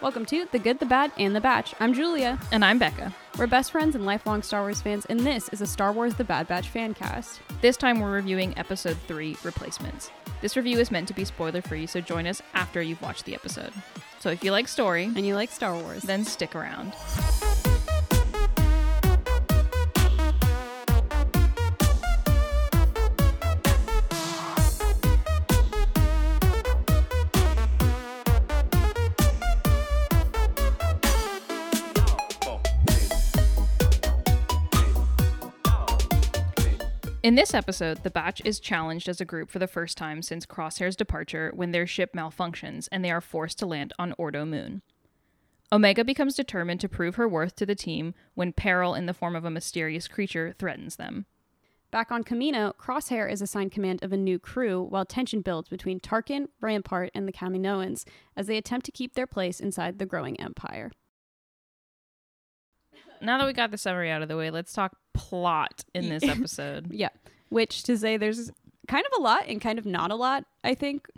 Welcome to The Good, the Bad, and the Batch. I'm Julia. And I'm Becca. We're best friends and lifelong Star Wars fans, and this is a Star Wars The Bad Batch fan cast. This time we're reviewing episode 3 Replacements. This review is meant to be spoiler free, so join us after you've watched the episode. So if you like story, And you like Star Wars. then stick around. In this episode, the Batch is challenged as a group for the first time since Crosshair's departure when their ship malfunctions and they are forced to land on Ordo Moon. Omega becomes determined to prove her worth to the team when peril in the form of a mysterious creature threatens them. Back on Kamino, Crosshair is assigned command of a new crew while tension builds between Tarkin, Rampart, and the Kaminoans as they attempt to keep their place inside the growing empire. Now that we got the summary out of the way, let's talk plot in this episode. Yeah. Which to say there's kind of a lot and kind of not a lot, I think.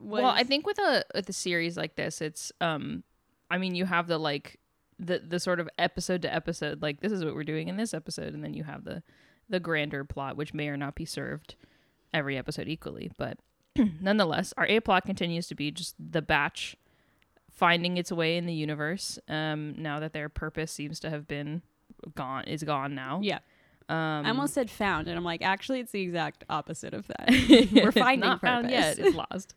Was... Well, I think with a with a series like this, it's um I mean, you have the like the the sort of episode to episode like this is what we're doing in this episode and then you have the the grander plot which may or not be served every episode equally, but nonetheless, our A plot continues to be just the batch finding its way in the universe um now that their purpose seems to have been gone is gone now. Yeah. Um I almost said found, and I'm like, actually, it's the exact opposite of that. We're finding not found yet. It's lost.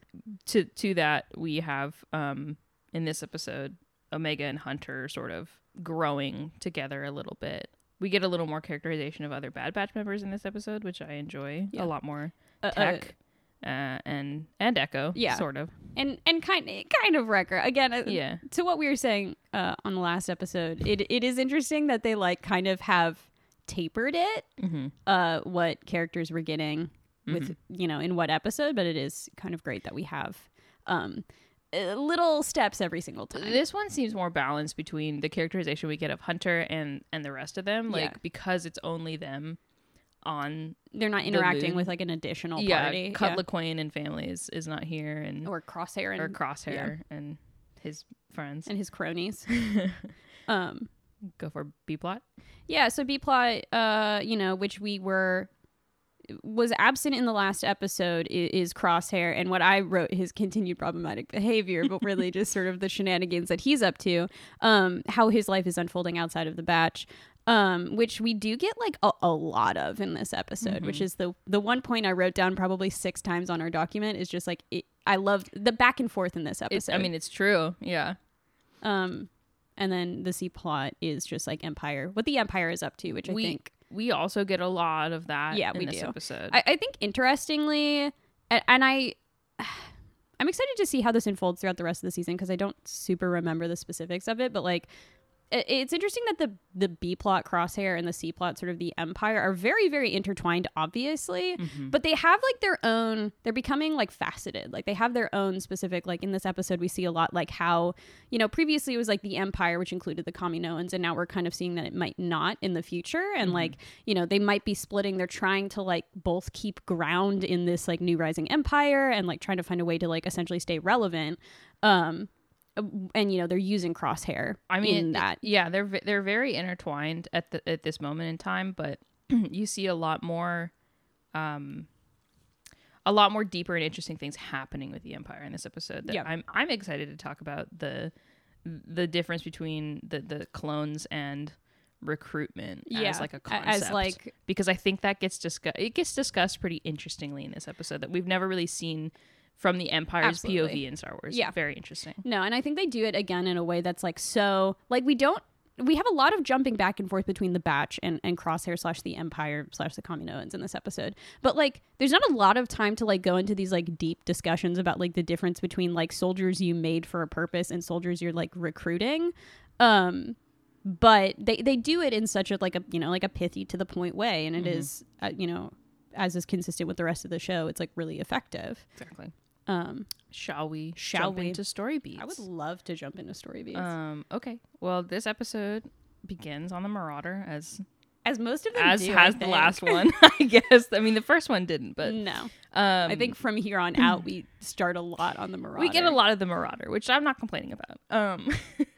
to to that we have um in this episode Omega and Hunter sort of growing together a little bit. We get a little more characterization of other Bad Batch members in this episode, which I enjoy Yeah. a lot more. Uh, uh, Tech uh, and and Echo, Yeah. sort of. and and kind kind of Wrecker again. uh, Yeah, To what we were saying uh, on the last episode, it it is interesting that they like kind of have tapered it. hmm Uh, what characters we're getting with Mm-hmm. you know in what episode, but it is kind of great that we have um uh, little steps every single time. This one seems more balanced between the characterization we get of Hunter and and the rest of them, like Yeah. because it's only them on They're not interacting with like an additional yeah, party. Cut yeah. And family is, is not here, and or Crosshair and or Crosshair and his friends. and his cronies. um, Go for B plot. yeah. So B plot, uh, you know, which we were was absent in the last episode is, is Crosshair, and what I wrote his continued problematic behavior, but really just sort of the shenanigans that he's up to. Um, how his life is unfolding outside of the batch. Um, which we do get like a, a lot of in this episode, which is the the one point I wrote down probably six times on our document is just like it, I loved the back and forth in this episode. It's, I mean, it's true. Yeah. Um, and then the C plot is just like Empire, what the Empire is up to, which I we think we also get a lot of that. Yeah, in we this do. episode. I, I think interestingly, and, and I. I'm excited to see how this unfolds throughout the rest of the season because I don't super remember the specifics of it, but like it's interesting that the the B plot crosshair and the C plot sort of the empire are very very intertwined obviously Mm-hmm. but they have like their own they're becoming like faceted. Like they have their own specific like in this episode we see a lot like how you know previously it was like the empire which included the Kaminoans and now we're kind of seeing that it might not in the future and like you know they might be splitting. They're trying to like both keep ground in this like new rising empire and like trying to find a way to like essentially stay relevant um and you know they're using crosshair I mean, in that yeah, they're they're very intertwined at the at this moment in time, but you see a lot more, um, a lot more deeper and interesting things happening with the Empire in this episode. That Yeah. I'm I'm excited to talk about the the difference between the the clones and recruitment Yeah, as like a a- concept as, like- because I think that gets discussed it gets discussed pretty interestingly in this episode that we've never really seen from the Empire's Absolutely. POV in Star Wars. Yeah. very interesting. No, and I think they do it again in a way that's like so like we don't we have a lot of jumping back and forth between the batch and, and crosshair slash the empire slash the Kaminoans in this episode but like there's not a lot of time to like go into these like deep discussions about like the difference between like soldiers you made for a purpose and soldiers you're like recruiting um but they they do it in such a like a you know like a pithy to the point way and it is uh, you know as is consistent with the rest of the show it's like really effective Exactly. Um Shall we Shall jump we? into story beats? I would love to jump into story beats. Um, okay. Well, this episode begins on the Marauder as as most of them as do, has the last one, I guess. I mean, the first one didn't, but no, um, I think from here on out we start a lot on the Marauder. we get a lot of the Marauder, which I'm not complaining about. Um,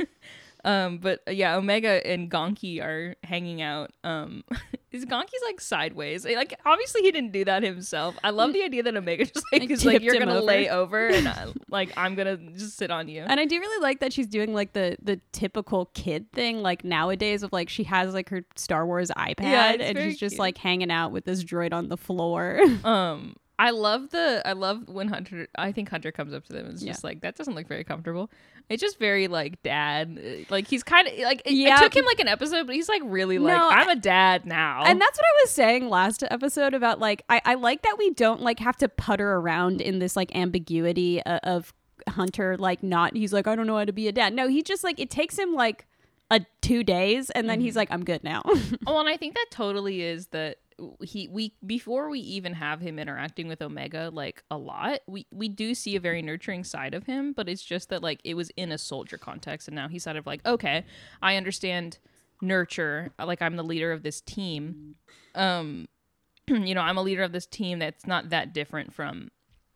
um, but uh, yeah, Omega and Gonky are hanging out. Um, is Gonky's like sideways? Like obviously he didn't do that himself. I love the idea that Omega just like Like, is like you're gonna over." lay over and I, like I'm gonna just sit on you. And I do really like that she's doing like the the typical kid thing, like nowadays of like she has like her Star Wars iPad Yeah, and she's just like hanging out with this droid on the floor. Um, I love the I love when Hunter. I think Hunter comes up to them and is Yeah. just like that doesn't look very comfortable. It's just very like dad. uh, Like he's kind of like Yeah. it took him like an episode, but he's like really like No, I'm a dad now. And that's what I was saying last episode about like I, I like that we don't like have to putter around in this like ambiguity of, of Hunter like not he's like I don't know how to be a dad. No, he just like it takes him like a two days and then he's like I'm good now. well, and I think that totally is that he we before we even have him interacting with Omega like a lot, we we do see a very nurturing side of him, but it's just that like it was in a soldier context, and now he's sort of like okay, I understand nurture, like I'm the leader of this team. Um, you know, I'm a leader of this team that's not that different from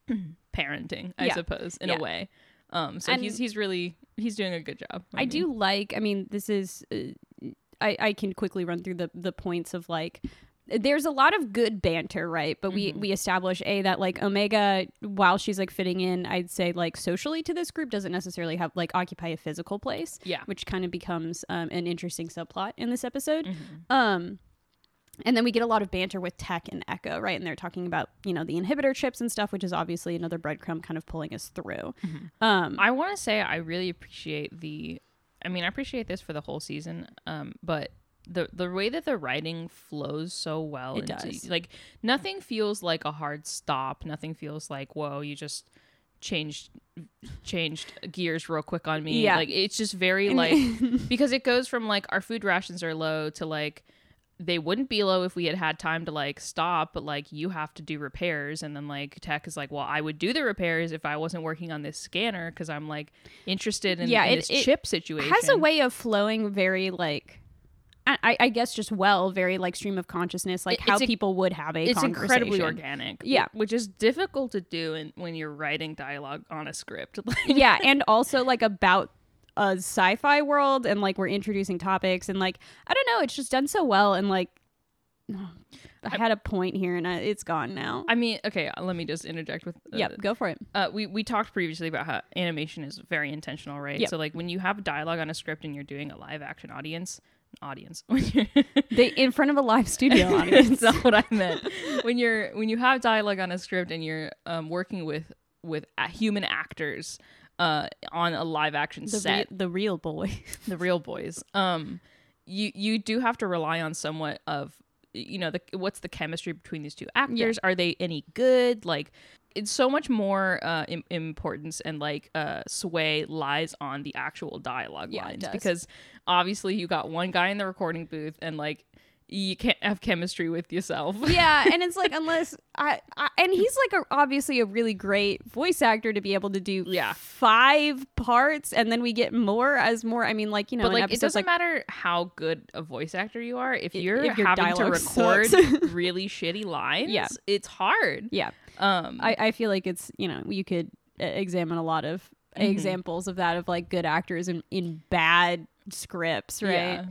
parenting, I Yeah. suppose, in Yeah. a way. Um, so And- he's he's really he's doing a good job. I do like. I mean, this is. Uh, I I can quickly run through the the points of like. There's a lot of good banter, right? But we we establish a that like Omega, while she's like fitting in, I'd say like socially to this group, doesn't necessarily have like occupy a physical place. Yeah. which kind of becomes um, an interesting subplot in this episode. Mm-hmm. Um, and then we get a lot of banter with Tech and Echo, right? And they're talking about you know the inhibitor chips and stuff, which is obviously another breadcrumb kind of pulling us through. Um, I want to say I really appreciate the. I mean, I appreciate this for the whole season, um, but the the way that the writing flows so well, It into- does. Like nothing feels like a hard stop. Nothing feels like whoa, you just changed changed gears real quick on me. Yeah. like it's just very like because it goes from like our food rations are low to like they wouldn't be low if we had had time to like stop but like you have to do repairs and then like tech is like well i would do the repairs if i wasn't working on this scanner because i'm like interested in, Yeah, in it- this it chip situation It has a way of flowing very like I, I- I guess just well very like stream of consciousness like It- how a- people would have a it's incredibly organic Yeah. which is difficult to do in, when you're writing dialogue on a script yeah and also like about a sci-fi world and like we're introducing topics and like i don't know it's just done so well and like i had a point here and I, it's gone now i mean okay uh, let me just interject with uh, yeah go for it uh, we we talked previously about how animation is very intentional, right? Yep. So like when you have dialogue on a script and you're doing a live action audience, audience, when you're they in front of a live studio audience That's what I meant. when you're when you have dialogue on a script and you're um, working with with a- human actors uh, on a live action the, set, re- the real boy the real boys, um, you you do have to rely on somewhat of you know the what's the chemistry between these two actors? Are they any good? Like it's so much more uh, Im- importance and like uh, sway lies on the actual dialogue Yeah, lines because obviously you got one guy in the recording booth and like you can't have chemistry with yourself. yeah and it's like unless I, I and he's like a, obviously a really great voice actor to be able to do Yeah. five parts and then we get more as more i mean like you know but like it doesn't like matter how good a voice actor you are if you're if having to record really shitty lines Yeah. it's hard yeah um I, I feel like it's you know you could uh, examine a lot of Mm-hmm. examples of that of like good actors in in bad scripts right Yeah.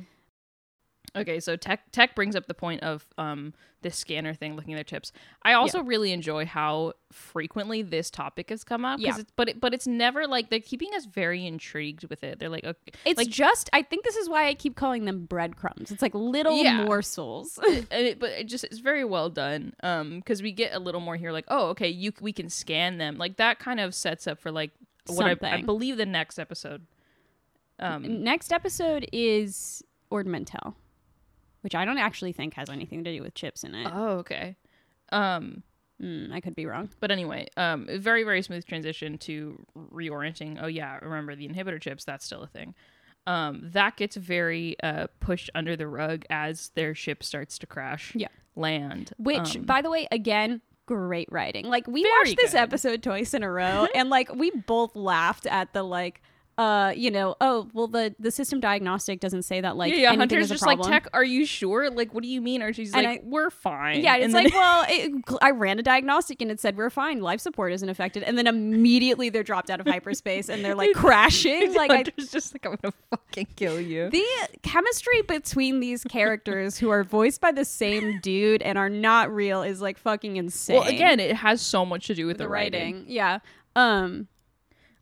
Okay, so tech tech brings up the point of um this scanner thing, looking at their chips. I also really enjoy how frequently this topic has come up. Yeah. it's, but it, but it's never like they're keeping us very intrigued with it. They're like, okay, it's like just i think this is why i keep calling them breadcrumbs it's like little Yeah. morsels and it, but it just it's very well done. Um, because we get a little more here, like, oh, okay, you we can scan them. Like that kind of sets up for like what I, I believe the next episode. Um, next episode is ord Mantell, which i don't actually think has anything to do with chips in it oh, okay. Um, Mm, i could be wrong But anyway, um, very very smooth transition to reorienting. Oh yeah, remember the inhibitor chips? That's still a thing. Um, that gets very uh, pushed under the rug as their ship starts to crash. Yeah. land. Which, Um, by the way, again, great writing. Like we watched this good. episode twice in a row, and like we both laughed at the like uh, you know, oh, well, the the system diagnostic doesn't say that like yeah, yeah. Hunter's just like. Tech, are you sure? Like, what do you mean? Or she's And like, I- we're fine. Yeah, it's like, well, it, I ran a diagnostic and it said we're fine. Life support isn't affected, and then immediately they're dropped out of hyperspace and they're like crashing. Like, I, Hunter's just like, I'm gonna fucking kill you. the chemistry between these characters who are voiced by the same dude and are not real is like fucking insane. well, again, it has so much to do with the the, writing, yeah. Um,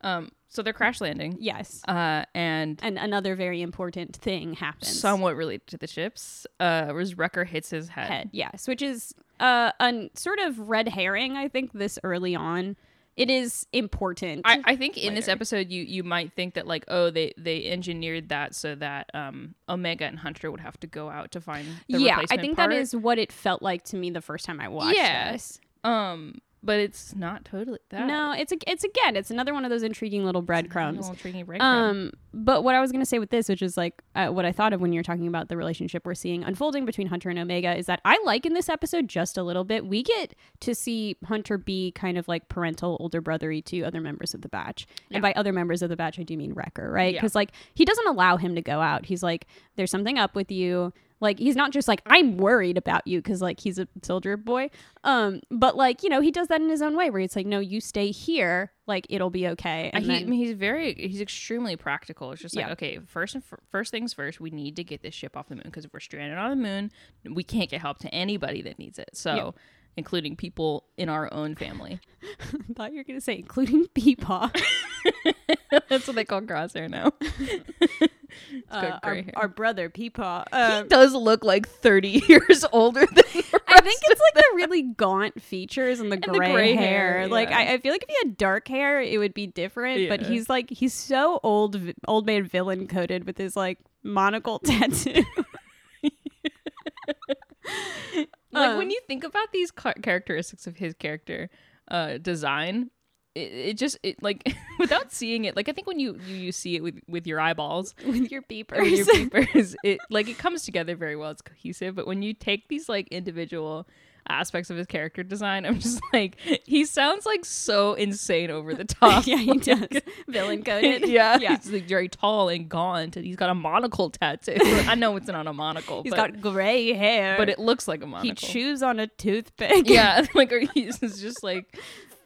Um, so they're crash landing. yes, Uh, and and another very important thing happens. somewhat related to the ships, uh, was Wrecker hits his head. head. Yes, which is uh, a sort of red herring. I think this early on, it is important. I, I think in this episode you you might think that like oh they they engineered that so that um Omega and Hunter would have to go out to find the yeah, I think part. that is what it felt like to me the first time I watched Yeah. this. um but it's not totally that No, it's a, it's again, it's another one of those intriguing little breadcrumbs. little intriguing breadcrumb. Um, but what I was gonna say with this, which is like uh, what I thought of when you're talking about the relationship we're seeing unfolding between Hunter and Omega, is that I like in this episode just a little bit. We get to see Hunter be kind of like parental older brothery to other members of the batch, and by other members of the batch, I do mean Wrecker, right? Yeah. Because like he doesn't allow him to go out. He's like, "There's something up with you." Like he's not just like I'm worried about you because like he's a soldier boy, um. But like you know he does that in his own way where it's like no you stay here like it'll be okay. And he, then, he's very he's extremely practical. It's just like Yeah. okay, first and fir- first things first, we need to get this ship off the moon because if we're stranded on the moon, we can't get help to anybody that needs it. So, Yeah. including people in our own family. I thought you were gonna say including Peepaw. That's what they call Crosshair now. uh, our, gray hair. our brother Peepaw. he Um, does look like thirty years older than. the I think it's like the really gaunt features and the the gray, gray hair. hair, Like yeah. I, I feel like if he had dark hair, it would be different. But he's like he's so old, old man villain coded with his like monocle tattoo. like Um, when you think about these characteristics of his character uh design it, it just it like without seeing it like i think when you you, you see it with with your eyeballs with your or your beepers. papers it like it comes together very well it's cohesive but when you take these like individual aspects of his character design i'm just like he sounds like so insane over the top yeah, he does. villain coded. yeah, yeah. he's like very tall and gaunt, and he's got a monocle tattoo. I know it's not a monocle, He's but, got gray hair. but it looks like a monocle. he chews on a toothpick. yeah, like or he's just like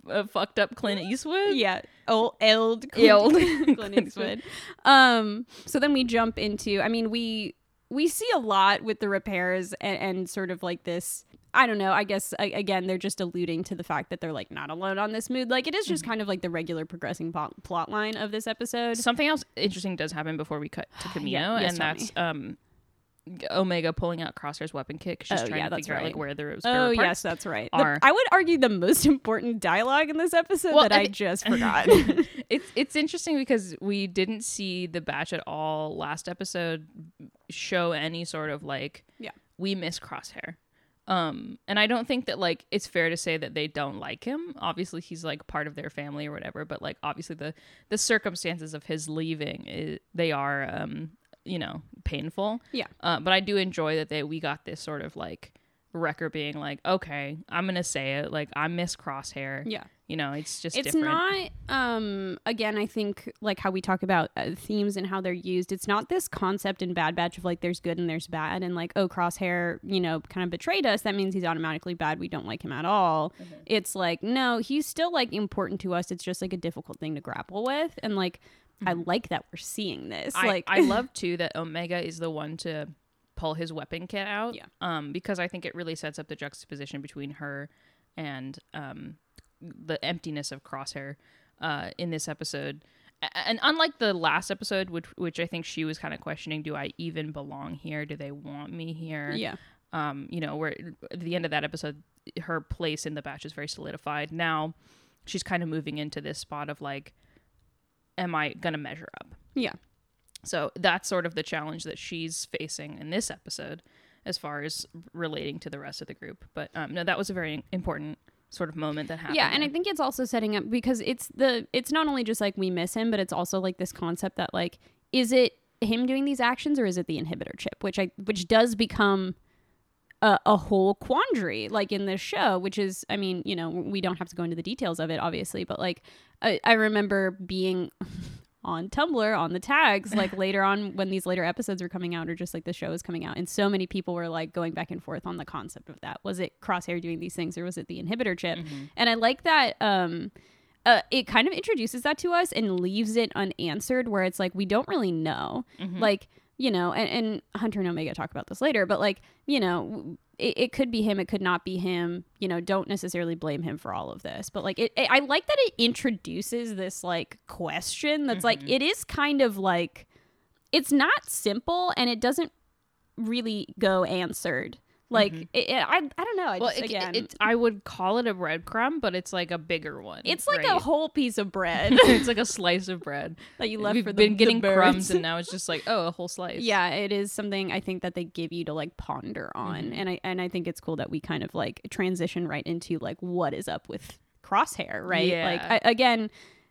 a fucked up Clint Eastwood. yeah old old Eld. Clint Clint Eastwood. Um, so then we jump into. I mean, we we see a lot with the repairs and, and sort of like this. I don't know. I guess a- again, they're just alluding to the fact that they're like not alone on this mood. Like it is just Mm-hmm. kind of like the regular progressing plot, plot line of this episode. Something else interesting does happen before we cut to Kamino, Yeah, yes, and that's um Omega pulling out Crosshair's weapon kit. 'cause She's Oh, trying yeah, to figure out like where the Oh yes, that's right. The- I would argue the most important dialogue in this episode Well, that I I just forgot. it's it's interesting because we didn't see the batch at all last episode show any sort of like Yeah. we miss crosshair um and i don't think that like it's fair to say that they don't like him obviously he's like part of their family or whatever but like obviously the the circumstances of his leaving i they are um you know painful. Yeah. uh, but i do enjoy that they we got this sort of like Wrecker being like okay i'm gonna say it. Like i miss crosshair. Yeah. you know it's just it's different. not um again i think like how we talk about uh, themes and how they're used it's not this concept in bad batch of like there's good and there's bad and like oh crosshair you know kind of betrayed us. That means he's automatically bad. We don't like him at all. Mm-hmm. it's like no he's still like important to us. It's just like a difficult thing to grapple with. And like i like that we're seeing this Mm-hmm. I, like I love too that Omega is the one to pull his weapon kit out. Yeah. Um, because I think it really sets up the juxtaposition between her and um the emptiness of Crosshair uh in this episode. And unlike the last episode, which which I think she was kind of questioning, do I even belong here? Do they want me here? yeah um, you know, where at the end of that episode, her place in the batch is very solidified. Now she's kind of moving into this spot of like, am I gonna measure up? yeah So that's sort of the challenge that she's facing in this episode, as far as relating to the rest of the group. But um, no, that was a very important sort of moment that happened. yeah and i think it's also setting up because it's the it's not only just like we miss him but it's also like this concept that like is it him doing these actions or is it the inhibitor chip which i which does become a, a whole quandary like in this show which is i mean you know we don't have to go into the details of it obviously but like i, I remember being on Tumblr on the tags like later on when these later episodes were coming out or just like the show is coming out and so many people were like going back and forth on the concept of that was it crosshair doing these things or was it the inhibitor chip Mm-hmm. and I like that um uh, it kind of introduces that to us and leaves it unanswered where it's like we don't really know Mm-hmm. like you know and, and hunter and omega talk about this later but like you know it, it could be him it could not be him you know don't necessarily blame him for all of this but like it, it i like that it introduces this like question that's like mm-hmm. it is kind of like it's not simple and it doesn't really go answered like it, it- I, I don't know I well, just, it, again it, I would call it a breadcrumb, but it's like a bigger one. it's like a whole piece of bread it's like a slice of bread. that you left We've for the, been the getting birds. crumbs, and now it's just like oh, a whole slice. yeah it is something i think that they give you to like ponder on Mm-hmm. and i and i think it's cool that we kind of like transition right into like what is up with crosshair right like I, again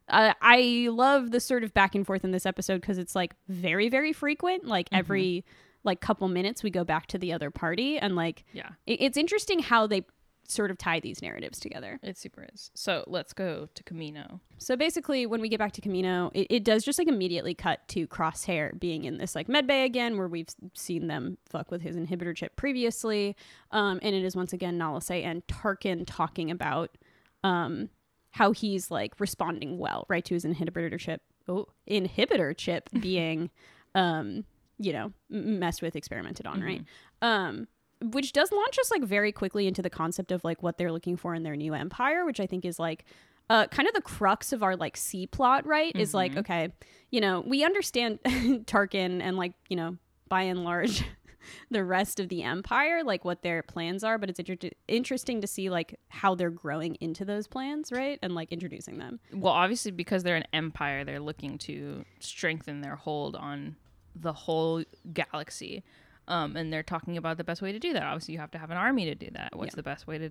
uh, I love the sort of back and forth in this episode because it's like very, very frequent. Like Mm-hmm. every like couple minutes, we go back to the other party, and like yeah, it- it's interesting how they sort of tie these narratives together. it super is. So let's go to Kamino. So basically, when we get back to Kamino, it, it does just like immediately cut to Crosshair being in this like med bay again, where we've seen them fuck with his inhibitor chip previously. Um, and it is once again Nala Se and Tarkin talking about um, how he's like responding well, right, to his inhibitor chip. Oh, inhibitor chip being, um, you know, m- messed with, experimented on, right? Um, which does launch us like very quickly into the concept of like what they're looking for in their new empire, which I think is like uh, kind of the crux of our like C plot, right? Is like, okay, you know, we understand Tarkin and like, you know, by and large, the rest of the empire, like what their plans are, but it's inter- interesting to see like how they're growing into those plans, right? And like introducing them. Well, obviously, because they're an empire, they're looking to strengthen their hold on the whole galaxy. Um, and they're talking about the best way to do that. Obviously, you have to have an army to do that. What's Yeah. the best way to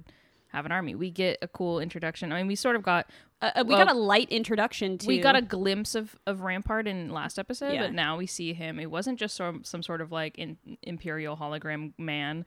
have an army? We get a cool introduction. I mean, we sort of got Uh, uh, we Well, got a light introduction to we got a glimpse of, of Rampart in last episode, Yeah. but now we see him. It wasn't just some, some sort of like in, imperial hologram man.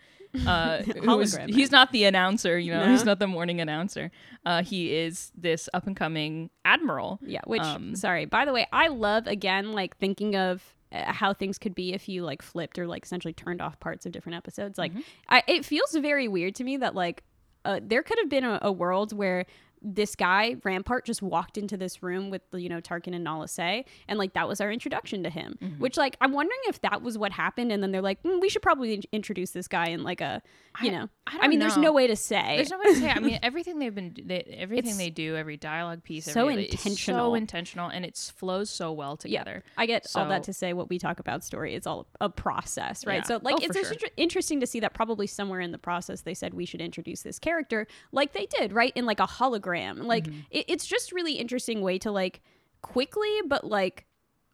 Uh, who was- Hologram he's not the announcer, you know. No. He's not the morning announcer. Uh, he is this up and coming admiral. Yeah, which Um, sorry. By the way, I love again like thinking of how things could be if you like flipped or like essentially turned off parts of different episodes. Like, I, it feels very weird to me that like uh, there could have been a, a world where this guy Rampart just walked into this room with you know Tarkin and Nala Se, and like that was our introduction to him. Which like I'm wondering if that was what happened, and then they're like, "Mm, we should probably in- introduce this guy in like a you I- know. I I, mean, there's no way to say. There's no way to say. I mean, everything they've been, they, everything It's they do, every dialogue piece, so every, intentional. so intentional, and it flows so well together. I get all that to say what we talk about story It's all a process, right? Yeah. So like Oh, it's sure. inter- interesting to see that probably somewhere in the process they said we should introduce this character like they did, right? In like a hologram. Like Mm-hmm. it, it's just really interesting way to like quickly but like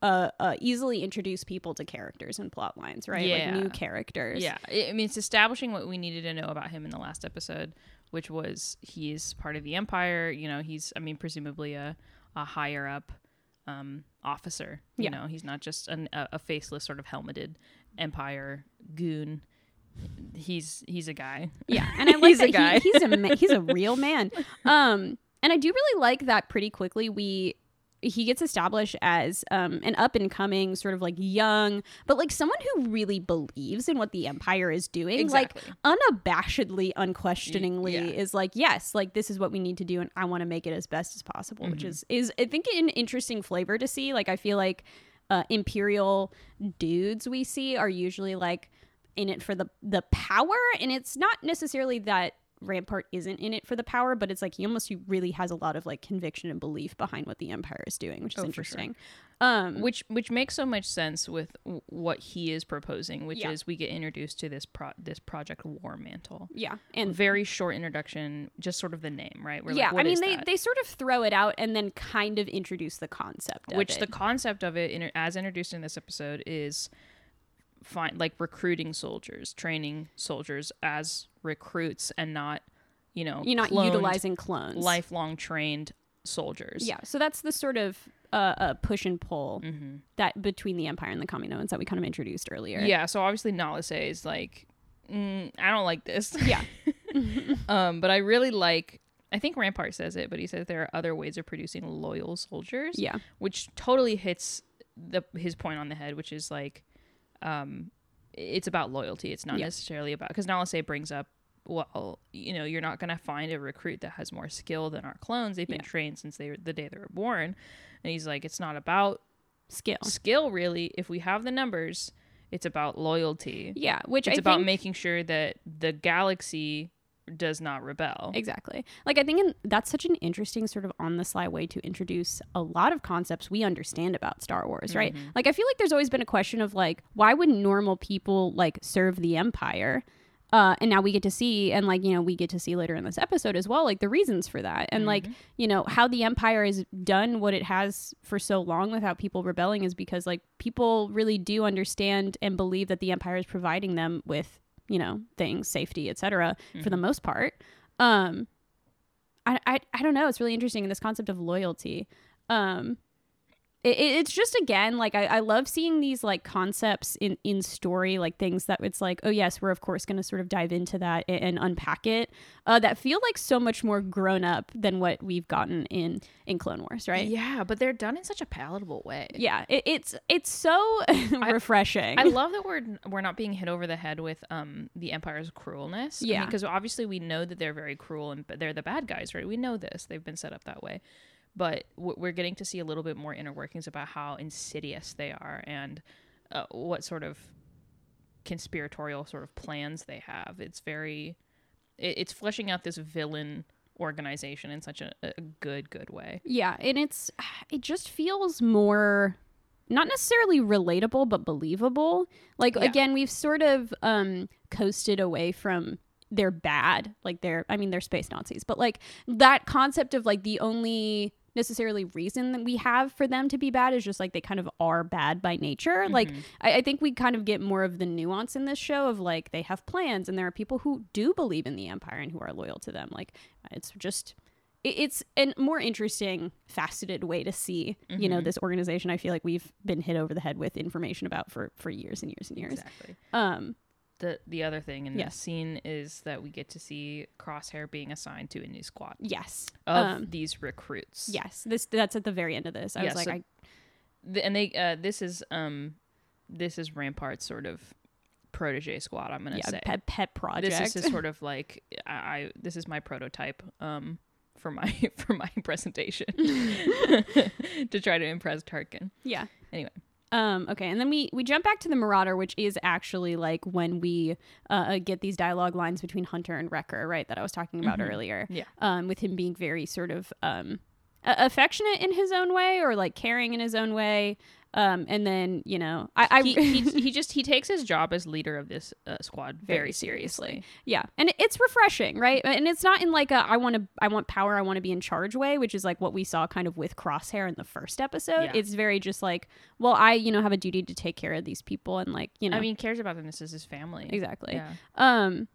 uh, uh easily introduce people to characters and plot lines, right? Yeah. Like new characters. Yeah, I I mean, it's establishing what we needed to know about him in the last episode, which was he's part of the Empire. You know, he's, I mean, presumably a, a higher up um, officer. You Yeah. know, he's not just an, a, a faceless sort of helmeted Empire goon. He's he's a guy. Yeah, and I like He's a that he- guy. he's a ma- he's a real man. Um, and I do really like that. Pretty quickly, we he gets established as um an up and coming sort of like young, but like someone who really believes in what the empire is doing. Exactly. Like unabashedly, unquestioningly, yeah. is like yes, like this is what we need to do, and I want to make it as best as possible. Which is is I think an interesting flavor to see. Like I feel like uh, imperial dudes we see are usually like in it for the the power and it's not necessarily that Rampart isn't in it for the power but it's like he almost really has a lot of like conviction and belief behind what the empire is doing which is Oh, for sure. interesting um which which makes so much sense with w- what he is proposing, which Yeah. is we get introduced to this pro- this project War Mantle. yeah and Very short introduction, just sort of the name, right? We're yeah like, what i mean they that? they sort of throw it out and then kind of introduce the concept of which the concept of it, in, as introduced in this episode, is fine, like recruiting soldiers, training soldiers as recruits, and not, you know, you're not cloned, utilizing clones lifelong trained soldiers. yeah so that's the sort of uh, uh push and pull hmm that between the empire and the Kaminoans that we kind of introduced earlier Yeah. So obviously, Nala Se is like, mm, I don't like this. yeah um, but I really like I think Rampart says it, but he says there are other ways of producing loyal soldiers. Yeah. which totally hits the his point on the head, which is like, um, it's about loyalty. It's not Yeah. necessarily about because Nala Se brings up, well, you know, you're not gonna find a recruit that has more skill than our clones. They've been Yeah. trained since they were the day they were born, and he's like, it's not about Skill. skill really. If we have the numbers, it's about loyalty. Yeah, which It's I about making sure that the galaxy does not rebel. Exactly. Like I think in, that's such an interesting sort of on the sly way to introduce a lot of concepts we understand about Star Wars, right? Mm-hmm. Like I feel like there's always been a question of like why would normal people like serve the empire? Uh, and now we get to see, and like you know, we get to see later in this episode as well, like the reasons for that, and like Mm-hmm. you know how the empire has done what it has for so long without people rebelling is because like people really do understand and believe that the empire is providing them with you know things, safety, etc. For the most part, um, I, I I don't know. It's really interesting in this concept of loyalty. Um, it, it- it's just again like I, I love seeing these like concepts in in story like things that it's like oh yes we're of course going to sort of dive into that and, and unpack it uh, that feel like so much more grown up than what we've gotten in in Clone Wars right Yeah, but they're done in such a palatable way. yeah it, it's it's so refreshing I love that we're we're not being hit over the head with um the Empire's cruelness. Yeah. because obviously we know that they're very cruel and they're the bad guys, right? We know this; they've been set up that way. But w- we're getting to see a little bit more inner workings about how insidious they are and uh, what sort of conspiratorial sort of plans they have. It's very, it, it's fleshing out this villain organization in such a, a good, good way. Yeah, and it's it just feels more not necessarily relatable but believable. Like Yeah. again, we've sort of um coasted away from they're bad, like they're I mean they're space Nazis, but like that concept of like the only necessarily reason that we have for them to be bad is just like they kind of are bad by nature. Like I, I think we kind of get more of the nuance in this show of like they have plans and there are people who do believe in the empire and who are loyal to them. Like it's just it- it's a more interesting faceted way to see you know this organization i feel like we've been hit over the head with information about for for years and years and years Exactly. um The the other thing in Yeah. this scene is that we get to see Crosshair being assigned to a new squad yes of um these recruits. yes this that's at the very end of this i Yeah, was like so i Th- and they uh, this is um this is Rampart's sort of protege squad. I'm gonna yeah say pet pet project this is sort of like I, I this is my prototype um for my for my presentation to try to impress Tarkin. yeah Anyway. Um, okay, and then we we jump back to the Marauder, which is actually like when we uh, uh, get these dialogue lines between Hunter and Wrecker, right? That I was talking about earlier. Yeah. Um, with him being very sort of um, affectionate in his own way, or like caring in his own way. Um, and then you know, I, I He, he, he just he takes his job as leader of this uh, squad very, Very seriously. Yeah, and it's refreshing, right? And it's not in like a I want to I want power, I want to be in charge way, which is like what we saw kind of with Crosshair in the first episode. Yeah. It's very just like, well, I you know have a duty to take care of these people, and like you know, I mean, cares about them. This is his family. exactly. Yeah. Um,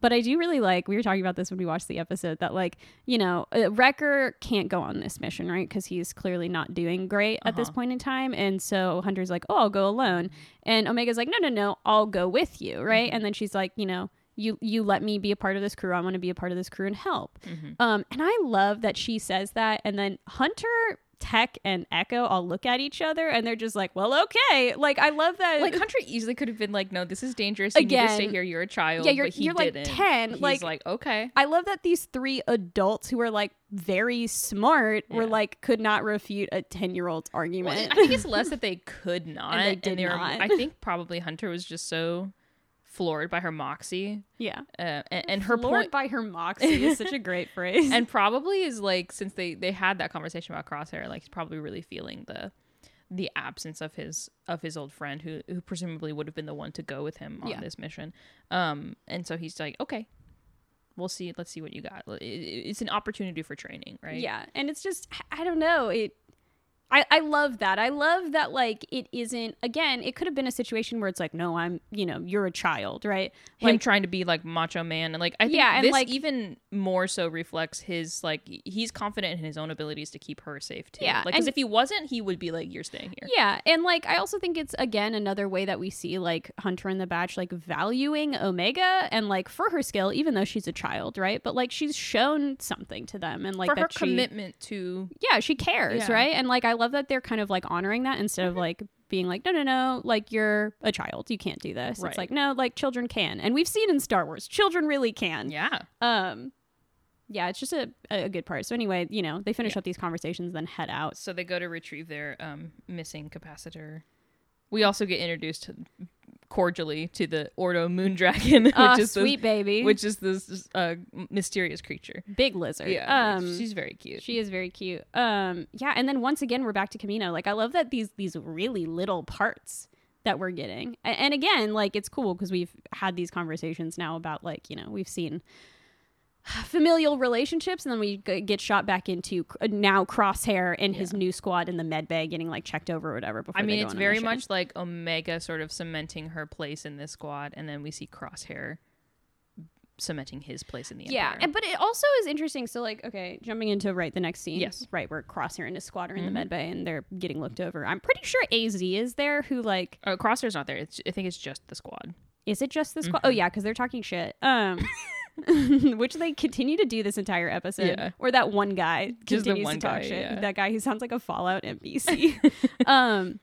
but I do really like we were talking about this when we watched the episode that like you know Wrecker can't go on this mission right because he's clearly not doing great at this Uh-huh. point in time, and so Hunter's like, oh, I'll go alone, and Omega's like, no, no, no, I'll go with you, right? And then she's like, you know. You, you let me be a part of this crew. I want to be a part of this crew and help. Um, and I love that she says that. And then Hunter, Tech, and Echo all look at each other and they're just like, well, okay. Like, I love that. Like Hunter easily could have been like, "No, this is dangerous. You need to stay here. You're a child." yeah, you're- you're, like, didn't. 10, He's like- like, okay, I love that these three adults who are like very smart were like could not refute a 10 year old's argument. Well, I think it's less that they could not, and they did were- not. I think probably Hunter was just so floored by her moxie yeah. uh, and, and her Floored point, by her moxie is such a great phrase. and probably is like since they they had that conversation about Crosshair, like he's probably really feeling the the absence of his of his old friend who who presumably would have been the one to go with him on Yeah. this mission. Um, and so he's like, okay. We'll see. Let's see what you got. It- it- It's an opportunity for training, right? Yeah, and it's just I don't know it. I, I love that. I love that like it isn't again, it could have been a situation where it's like, no, I'm you know, you're a child, right? him Like trying to be like macho man and like I think Yeah, and, this like- even more so reflects his like he's confident in his own abilities to keep her safe too. Yeah, like because if he wasn't, he would be like, "You're staying here." Yeah, and like I also think it's again another way that we see like Hunter and the Batch like valuing Omega and like for her skill, even though she's a child, right? But like she's shown something to them and like For that her she, commitment to yeah, she cares, Yeah. right? And like I love that they're kind of like honoring that instead of like being like, no, no, no, like you're a child, you can't do this. Right. It's like no, like children can, and we've seen in Star Wars, children really can. yeah, Um, yeah, it's just a, a good part. So anyway, you know, they finish Yeah. up these conversations, then head out. so they go to retrieve their um missing capacitor. We also get introduced cordially to the Ordo Moondragon, which Ah, is sweet baby, which is this uh, mysterious creature. big lizard. Yeah, um, she's very cute. She is very cute. Um, yeah, and then once again we're back to Kamino. Like I love that these these really little parts that we're getting, A- and, again, like it's cool because we've had these conversations now about like you know we've seen familial relationships, and then we get shot back into uh, now Crosshair and his Yeah. new squad in the med bay getting like checked over or whatever. Before I mean, it's very much like Omega sort of cementing her place in this squad, and then we see Crosshair cementing his place in the Yeah, Empire. and, but it also is interesting. So, like, okay, jumping into right the next scene. Yes. right where Crosshair and his squad are in Mhm. the med bay and they're getting looked over. I'm pretty sure Az is there. Who like Uh, Crosshair's not there. It's, I think it's just the squad. Is it just the squad? Mm-hmm. Oh yeah, because they're talking shit. Um, which they continue to do this entire episode. Yeah. Or that one guy Just the continues one to talk guy, shit. yeah. That guy who sounds like a Fallout NPC. um,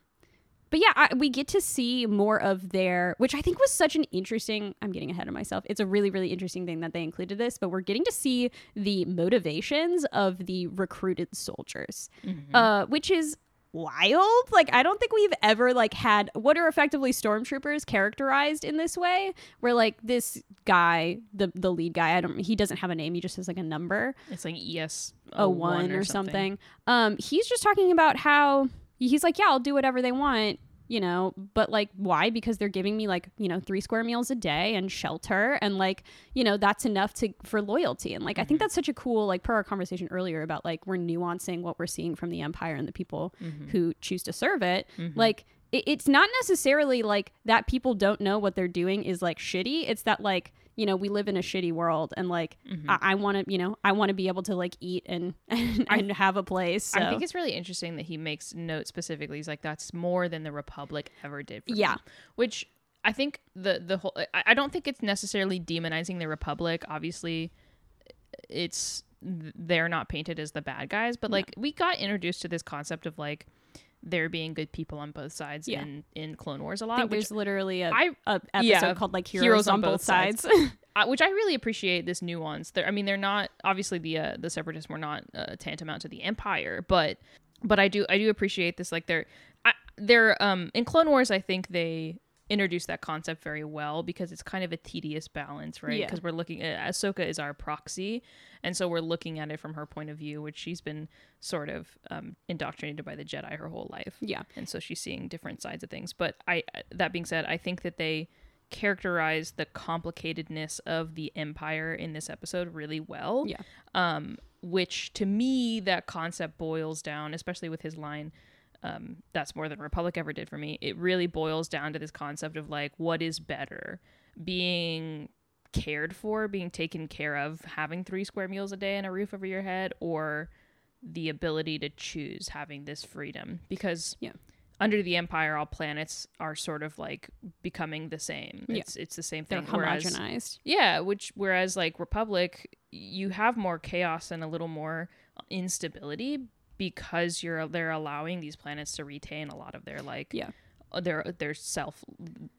but yeah, I, we get to see more of their, which I think was such an interesting. I'm getting ahead of myself. It's a really, really interesting thing that they included this, but we're getting to see the motivations of the recruited soldiers, Mm-hmm. uh, which is wild. Like I don't think we've ever like had what are effectively stormtroopers characterized in this way, where like this guy, the the lead guy, I don't, he doesn't have a name. He just has like a number It's like ES a one or something. Um, he's just talking about how he's like, yeah, I'll do whatever they want, you know, but like, why? Because they're giving me like, you know, three square meals a day and shelter, and like, you know, that's enough to for loyalty. And like, I think mm-hmm. that's such a cool, like, per our conversation earlier about like we're nuancing what we're seeing from the empire and the people mm-hmm. who choose to serve it. Mm-hmm. Like, it, it's not necessarily like that people don't know what they're doing is like shitty. It's that like you know we live in a shitty world and like mm-hmm. I, I want to you know I want to be able to like eat and and, and have a place. So. I think it's really interesting that he makes note specifically. He's like, "That's more than the Republic ever did." For me." Yeah. which I think the the whole. I, I don't think it's necessarily demonizing the Republic. Obviously, it's they're not painted as the bad guys, but like we got introduced to this concept of like there being good people on both sides Yeah. in in Clone Wars a lot, think which there's literally a, I a episode yeah, called like Heroes, on, both sides. uh, which I really appreciate this nuance. They're, I mean, they're not obviously the uh, the separatists were not uh, tantamount to the Empire, but but I do I do appreciate this. Like they're I, they're um in Clone Wars, I think they introduced that concept very well because it's kind of a tedious balance, right? Yeah. Because we're looking at Ahsoka is our proxy, and so we're looking at it from her point of view, which she's been sort of um, indoctrinated by the Jedi her whole life. Yeah, and so she's seeing different sides of things. But i that being said i think that they characterize the complicatedness of the empire in this episode really well. Yeah, um which to me that concept boils down especially with his line um, that's more than republic ever did for me it really boils down to this concept of like what is better being cared for being taken care of having three square meals a day and a roof over your head or the ability to choose having this freedom because Yeah. under the empire all planets are sort of like becoming the same Yeah. it's it's the same thing. they're thing whereas homogenized. yeah, which whereas like Republic, you have more chaos and a little more instability because you're they're allowing these planets to retain a lot of their like Yeah. uh, their their self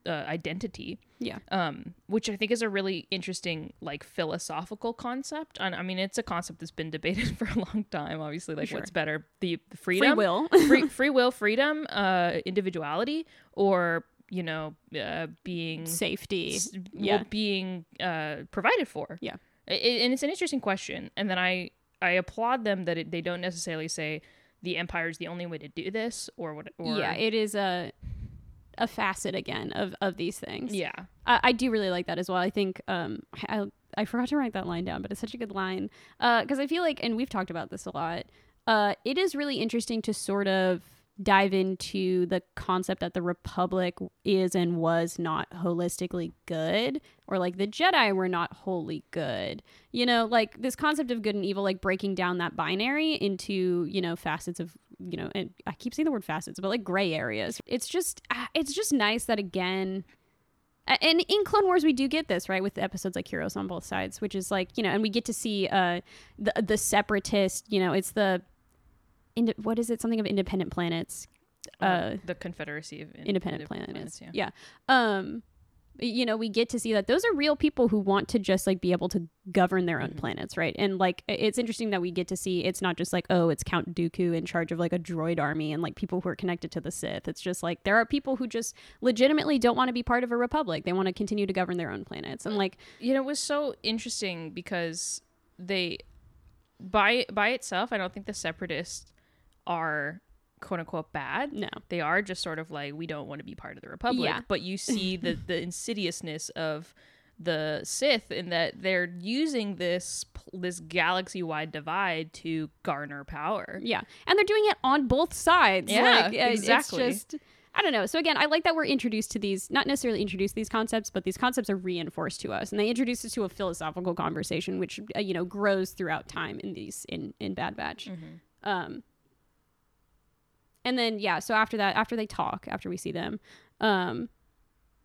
uh, identity. Yeah. Um, which I think is a really interesting like philosophical concept. And I mean, it's a concept that's been debated for a long time. Obviously, like Sure. what's better, the the Free will. free, free will, freedom, uh, individuality, or you know, uh, being Safety. s- Yeah. being uh, provided for. Yeah. I- I- and it's an interesting question. And then I I applaud them that it, they don't necessarily say the empire is the only way to do this or what. Or, yeah, it is a a facet again of of these things. yeah. I, I do really like that as well. I think um I I forgot to write that line down, but it's such a good line because I feel like, and we've talked about this a lot. uh, it is really interesting to sort of dive into the concept that the Republic is and was not holistically good, or like the Jedi were not wholly good. You know, like this concept of good and evil, like breaking down that binary into, you know, facets of, you know, and I keep saying the word facets, but like gray areas. It's just, ah, it's just nice that again, and in Clone Wars we do get this right with episodes like Heroes on both sides, which is like you know, and we get to see uh the the separatist, you know, it's the ind- what is it something of independent planets, uh, the Confederacy of In- independent planets, yeah. yeah. Um, you know, we get to see that those are real people who want to just like be able to govern their own Mhm. planets, right? And like it's interesting that we get to see it's not just like oh, it's Count Dooku in charge of like a droid army and like people who are connected to the Sith. It's just like there are people who just legitimately don't want to be part of a republic. They want to continue to govern their own planets. And like you know it was so interesting because they by by itself i don't think the separatists are quote unquote bad no, they are just sort of like we don't want to be part of the republic Yeah. but you see the the insidiousness of the sith in that they're using this this galaxy wide divide to garner power yeah, and they're doing it on both sides. Yeah, like, uh, exactly. It's just I don't know. So again, I like that we're introduced to these, not necessarily introduced to these concepts, but these concepts are reinforced to us, and they introduce us to a philosophical conversation, which uh, you know grows throughout time in these in in Bad Batch. Um, and then yeah, so after that, after they talk, after we see them, um,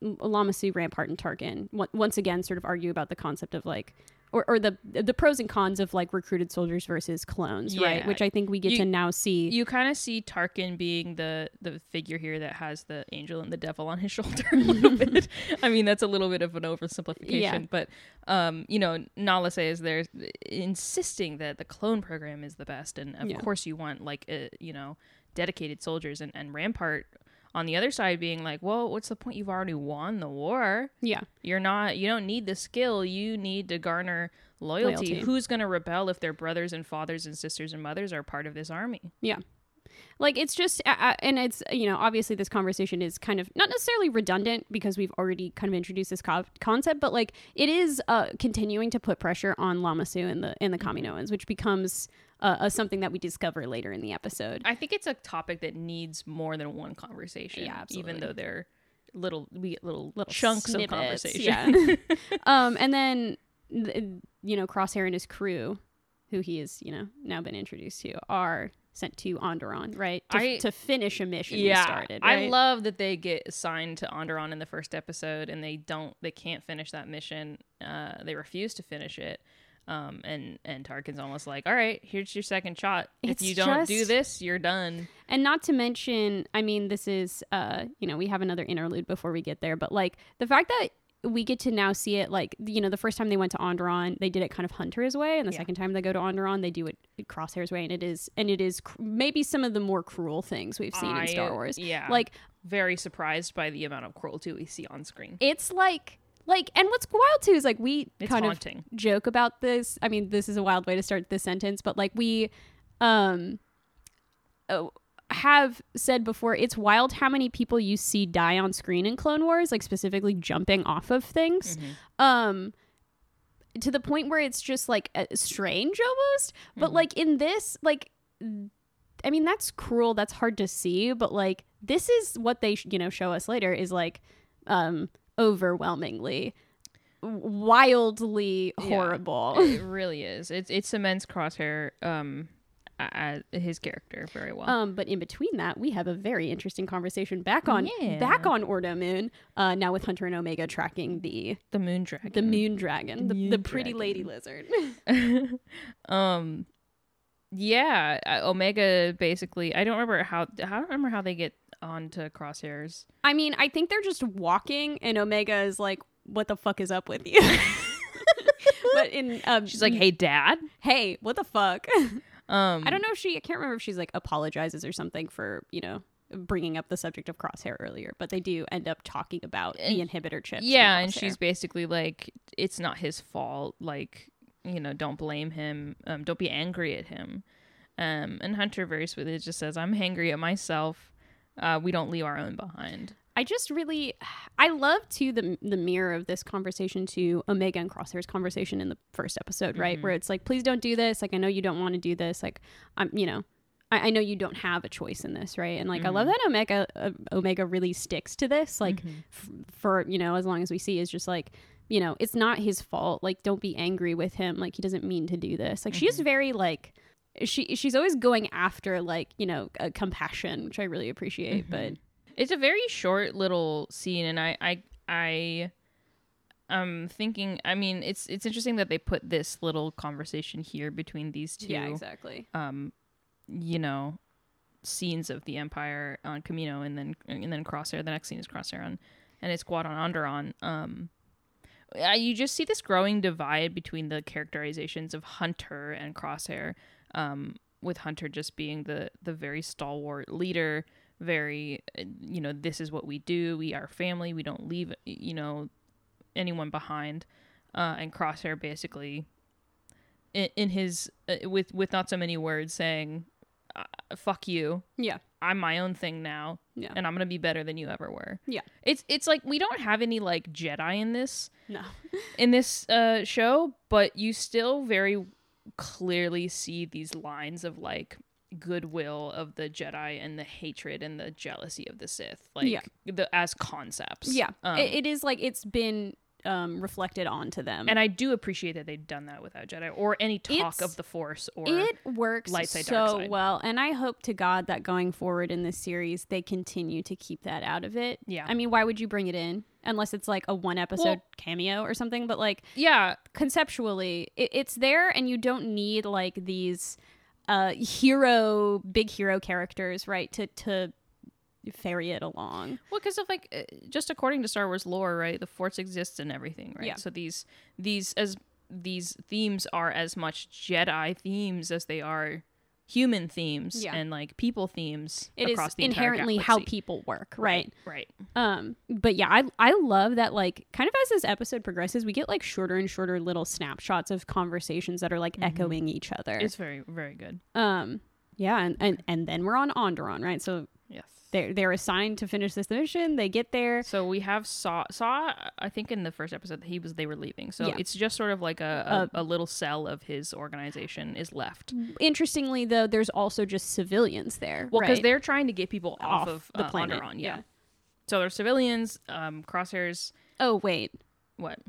Lama Su, Rampart, and Tarkin once again sort of argue about the concept of like. Or, or the the pros and cons of like recruited soldiers versus clones, right? Which I think we get You- to now see. you kind of see Tarkin being the the figure here that has the angel and the devil on his shoulder a little bit. I mean, that's a little bit of an oversimplification, Yeah. but um, you know, Nala Se there's insisting that the clone program is the best, and of Yeah. course you want like uh, you know dedicated soldiers, and and Rampart on the other side being like, well, what's the point? You've already won the war. yeah, You're not. You don't need the skill. You need to garner. Loyalty. Loyalty. Who's going to rebel if their brothers and fathers and sisters and mothers are part of this army? Yeah. Like it's just, uh, and it's, you know, obviously this conversation is kind of not necessarily redundant because we've already kind of introduced this co- concept, but like it is uh, continuing to put pressure on Lama Su and the, and the Kaminoans, which becomes uh, uh, something that we discover later in the episode. I think it's a topic that needs more than one conversation. Yeah, Even though they're little, we get little, Little chunks of conversation. Yeah. um, and then, you know, Crosshair and his crew, who he has, you know, now been introduced to, are sent to Onderon, right? To, I- to finish a mission we yeah, started. I love that they get assigned to Onderon in the first episode, and they don't, they can't finish that mission. Uh, they refuse to finish it. Um, and and Tarkin's almost like, all right, here's your second shot. It's if you don't do this, you're done. And not to mention, I mean, this is, uh, you know, we have another interlude before we get there, but like the fact that we get to now see it, like, you know, the first time they went to Onderon, they did it kind of Hunter's way, and the Yeah. second time they go to Onderon, they do it Crosshair's way, and it is, and it is cr- maybe some of the more cruel things we've seen I- in Star Wars. Yeah, Like, very surprised by the amount of cruelty we see on screen. it's like, like, and what's wild too is like we It's kind haunting. of joke about this. I mean, this is a wild way to start this sentence, but like we, um, oh, have said before, it's wild how many people you see die on screen in Clone Wars, like specifically jumping off of things. Mhm. Um, to the point where it's just like uh, strange almost. But Mhm. like in this, like, I mean, that's cruel. That's hard to see. But like, this is what they, sh- you know, show us later is like, um, overwhelmingly, wildly Yeah. horrible. it really is. It it cements Crosshair um a- a- his character very well. Um, but in between that, we have a very interesting conversation back on Yeah. back on Ordo Moon. Uh, now with Hunter and Omega tracking the the Moon Dragon. the Moon Dragon, the, Moon the pretty Dragon. lady lizard. um yeah, uh, Omega basically I don't remember how I don't remember how they get onto Crosshairs. I mean, I think they're just walking, and Omega is like, "What the fuck is up with you?" but in um, She's like, "Hey dad." "Hey, what the fuck?" Um I don't know if she. I can't remember if she's like apologizes or something for you know bringing up the subject of Crosshair earlier, but they do end up talking about the inhibitor chips. Yeah, and she's basically like it's not his fault like you know, don't blame him. Um don't be angry at him. Um and Hunter very sweetly just says, "I'm angry at myself. Uh we don't leave our own behind." I just really, I love to the the mirror of this conversation to Omega and Crosshair's conversation in the first episode, right? Mhm. Where it's like, please don't do this. Like, I know you don't want to do this. Like, I'm, you know, I, I know you don't have a choice in this, right? And like, I love Mhm. that Omega uh, Omega really sticks to this, like, Mhm. f- for you know, as long as we see is just like. You know, it's not his fault. Like, don't be angry with him. Like, he doesn't mean to do this. Like, she's Mhm. very like, she she's always going after like you know uh, compassion, which I really appreciate. But Mhm. it's a very short little scene, and I I I am thinking. I mean, it's it's interesting that they put this little conversation here between these two. yeah, exactly. um, you know, scenes of the Empire on Kamino, and then and then Crosshair. The next scene is Crosshair on, and it's Squad on Onderon. Um, uh, you just see this growing divide between the characterizations of Hunter and Crosshair. Um, with Hunter just being the the very stalwart leader, very you know this is what we do. We are family. We don't leave you know anyone behind. Uh, and Crosshair basically in, in his uh, with with not so many words saying uh, fuck you Yeah. i'm my own thing now Yeah. and i'm gonna be better than you ever were Yeah. it's it's like we don't have any like jedi in this No. in this uh show but you still very clearly see these lines of like goodwill of the jedi and the hatred and the jealousy of the sith like Yeah. the as concepts Yeah. um, it, it is like it's been um, reflected onto them. and i do appreciate that they've done that without jedi or any talk It's- of the force or it works light side, so side. well. And I hope to God that going forward in this series, they continue to keep that out of it. yeah I mean, why would you bring it in? Unless it's like a one episode Well- cameo or something. But like yeah conceptually, it, it's there and you don't need like these uh, hero, big hero characters, right? To, to ferry it along. Well, because of like, uh, just according to Star Wars lore, right? The Force exists in everything, right? Yeah. So these these as these themes are as much Jedi themes as they are human themes Yeah. and like people themes It is inherently how people work, right? Right. Um, but yeah, I I love that like kind of as this episode progresses, we get like shorter and shorter little snapshots of conversations that are like Mhm. echoing each other. It's very very good. um, yeah, and, and and then we're on Onderon, right? So Yes. they're they're assigned to finish this mission. They get there. So we have saw Saw I think in the first episode that he was they were leaving. So Yeah. it's just sort of like a, a, a little cell of his organization is left. Interestingly, though, there's also just civilians there. Well, because right? they're trying to get people off, Off of the uh, planet, Onderon, yeah. yeah. So they're civilians. Um, Crosshairs Oh wait, What?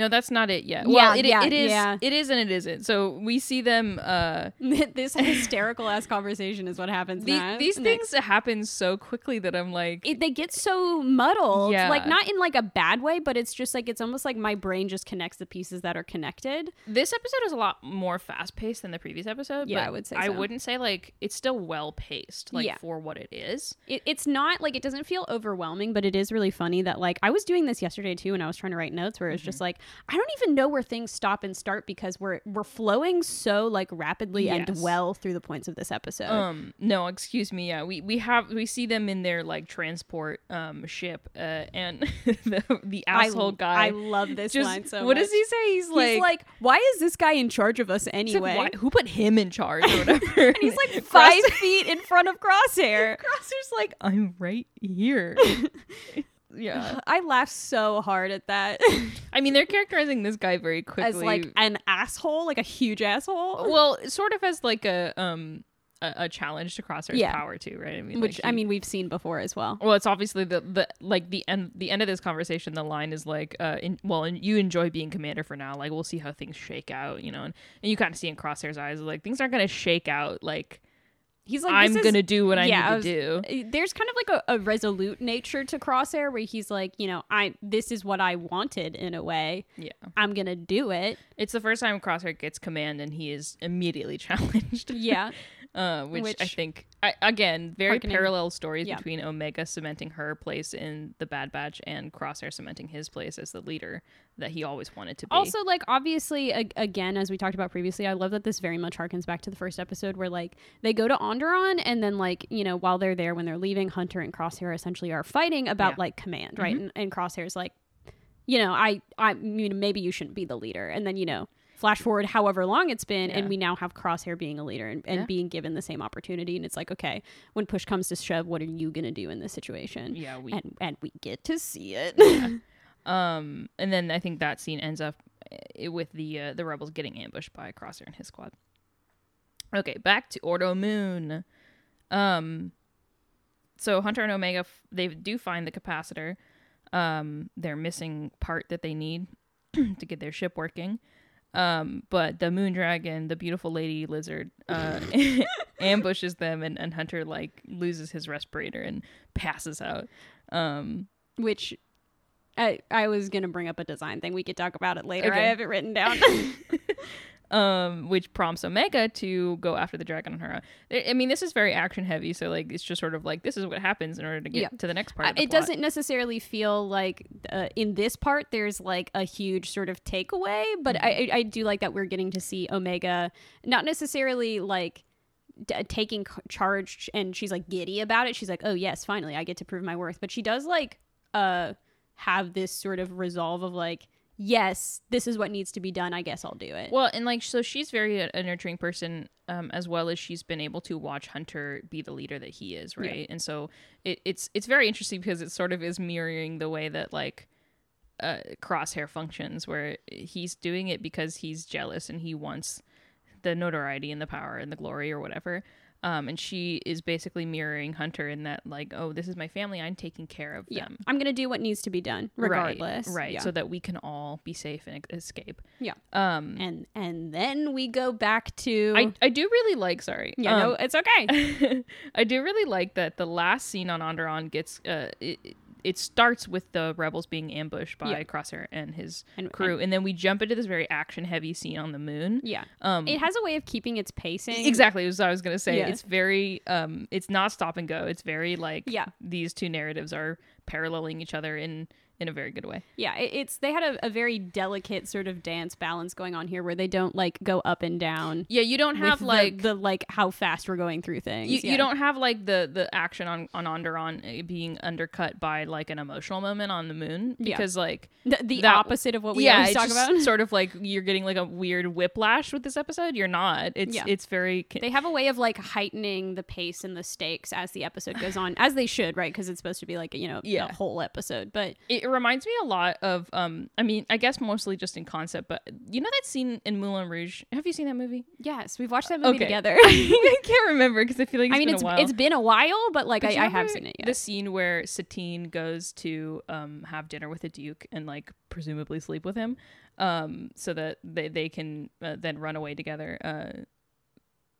No, that's not it yet. Yeah, well, it, yeah, it is. yeah. It is and it isn't. So we see them. Uh, this hysterical ass conversation is what happens. these next. these Next. things happen so quickly that I'm like, it, they get so muddled Yeah. like not in like a bad way but it's just like it's almost like my brain just connects the pieces that are connected this episode is a lot more fast paced than the previous episode. Yeah, but I would say I wouldn't say like it's still well paced, like Yeah. for what it is. it, it's not like it doesn't feel overwhelming but it is really funny that like i was doing this yesterday too and i was trying to write notes where it's Mm-hmm. just like i don't even know where things stop and start because we're we're flowing so like rapidly Yes. and well through the points of this episode Um, no, excuse me. Yeah, we we have we see them in their like transport um ship, uh, and the the asshole I, guy. i love this just line so what much. does he say? He's, he's like, like, why is this guy in charge of us like, anyway "Why- who put him in charge or whatever? and he's like five feet in front of crosshair Crosshair's like, I'm right here. Yeah. I laughed so hard at that. I mean, they're characterizing this guy very quickly. as like an asshole, like a huge asshole. well, sort of as like a um a, a challenge to Crosshair's Yeah. power too, right? I mean, Which like, I mean we've seen before as well. Well, it's obviously the the like the end the end of this conversation. The line is like, uh, in, well, and you enjoy being commander for now. Like, we'll see how things shake out, you know. And, and you kind of see in Crosshair's eyes, like things aren't gonna shake out. Like, He's like I'm this is- gonna do what I yeah, need was- to do. uh, There's kind of like a, a resolute nature to Crosshair where he's like, you know, I this is what I wanted in a way. Yeah, I'm gonna do it. it's the first time Crosshair gets command, and he is immediately challenged. Yeah. Uh, which, I think I, again very parallel stories yeah. between Omega cementing her place in the Bad Batch and Crosshair cementing his place as the leader that he always wanted to be. Also, like obviously, ag- again, as we talked about previously, I love that this very much harkens back to the first episode where like they go to Onderon, and then like you know while they're there, when they're leaving, Hunter and Crosshair essentially are fighting about Yeah. like command, right? And, and Crosshair's like, you know, I, I, mean maybe you shouldn't be the leader, and then you know, flash forward however long it's been, Yeah. and we now have Crosshair being a leader and, and Yeah. being given the same opportunity. And it's like, okay, when push comes to shove, what are you gonna do in this situation? Yeah, we and and we get to see it. Um, and then I think that scene ends up eh, with the uh, the rebels getting ambushed by Crosshair and his squad. Okay, back to Ordo Moon. Um, so Hunter and Omega f- they do find the capacitor. Um, their missing part that they need to get their ship working. Um, but the moon dragon, the beautiful lady lizard, uh, ambushes them, and, and Hunter like loses his respirator and passes out. Um, Which I I was gonna bring up a design thing. We could talk about it later. I have it written down. um, which prompts Omega to go after the dragon on her own. I mean, this is very action heavy, so like it's just sort of like this is what happens in order to get Yeah. to the next part. Of the it plot. doesn't necessarily feel like uh, in this part there's like a huge sort of takeaway, but I, I I do like that we're getting to see Omega not necessarily like d- taking c- charge and she's like giddy about it. She's like, oh yes, finally I get to prove my worth. But she does like uh have this sort of resolve of like, yes, this is what needs to be done. I guess I'll do it. Well, and like so, she's very a, a nurturing person, um, as well as she's been able to watch Hunter be the leader that he is, right? And so it, it's it's very interesting because it sort of is mirroring the way that like uh, Crosshair functions, where he's doing it because he's jealous and he wants the notoriety and the power and the glory or whatever. Um, and she is basically mirroring Hunter in that, like, oh, this is my family. I'm taking care of yeah, them. I'm gonna do what needs to be done regardless. right? Yeah. So that we can all be safe and escape. yeah. Um, And and then we go back to I, I do really like sorry. yeah, um, no, it's okay. I do really like that the last scene on Onderon gets uh it, it- starts with the rebels being ambushed by Yeah. Crosshair and his And- crew, and, then we jump into this very action heavy scene on the moon. Yeah. Um, It has a way of keeping its pacing. exactly was what I was gonna say. Yeah. It's very um, it's not stop and go. It's very like Yeah. these two narratives are paralleling each other in in a very good way. Yeah, it's they had a, a very delicate sort of dance balance going on here where they don't like go up and down. Yeah, you don't have like the, the like how fast we're going through things. you, yeah. you don't have like the the action on on Onderon uh, being undercut by like an emotional moment on the moon Yeah. because like the, the that- opposite of what we yeah, always talk about. sort of like you're getting like a weird whiplash with this episode. You're not. It's Yeah. it's very They have a way of like heightening the pace and the stakes as the episode goes on, as they should, right? Because it's supposed to be like you know Yeah. a whole episode. But it reminds me a lot of um I mean, I guess mostly just in concept, but you know that scene in Moulin Rouge? Have you seen that movie? yes, we've watched that movie Okay. together. I can't remember because I feel like it's I mean, been it's a while. it's been a while, but like But I, I have seen it. Yeah. The scene where Satine goes to um, have dinner with the Duke and like presumably sleep with him, um, so that they they can uh, then run away together. Uh,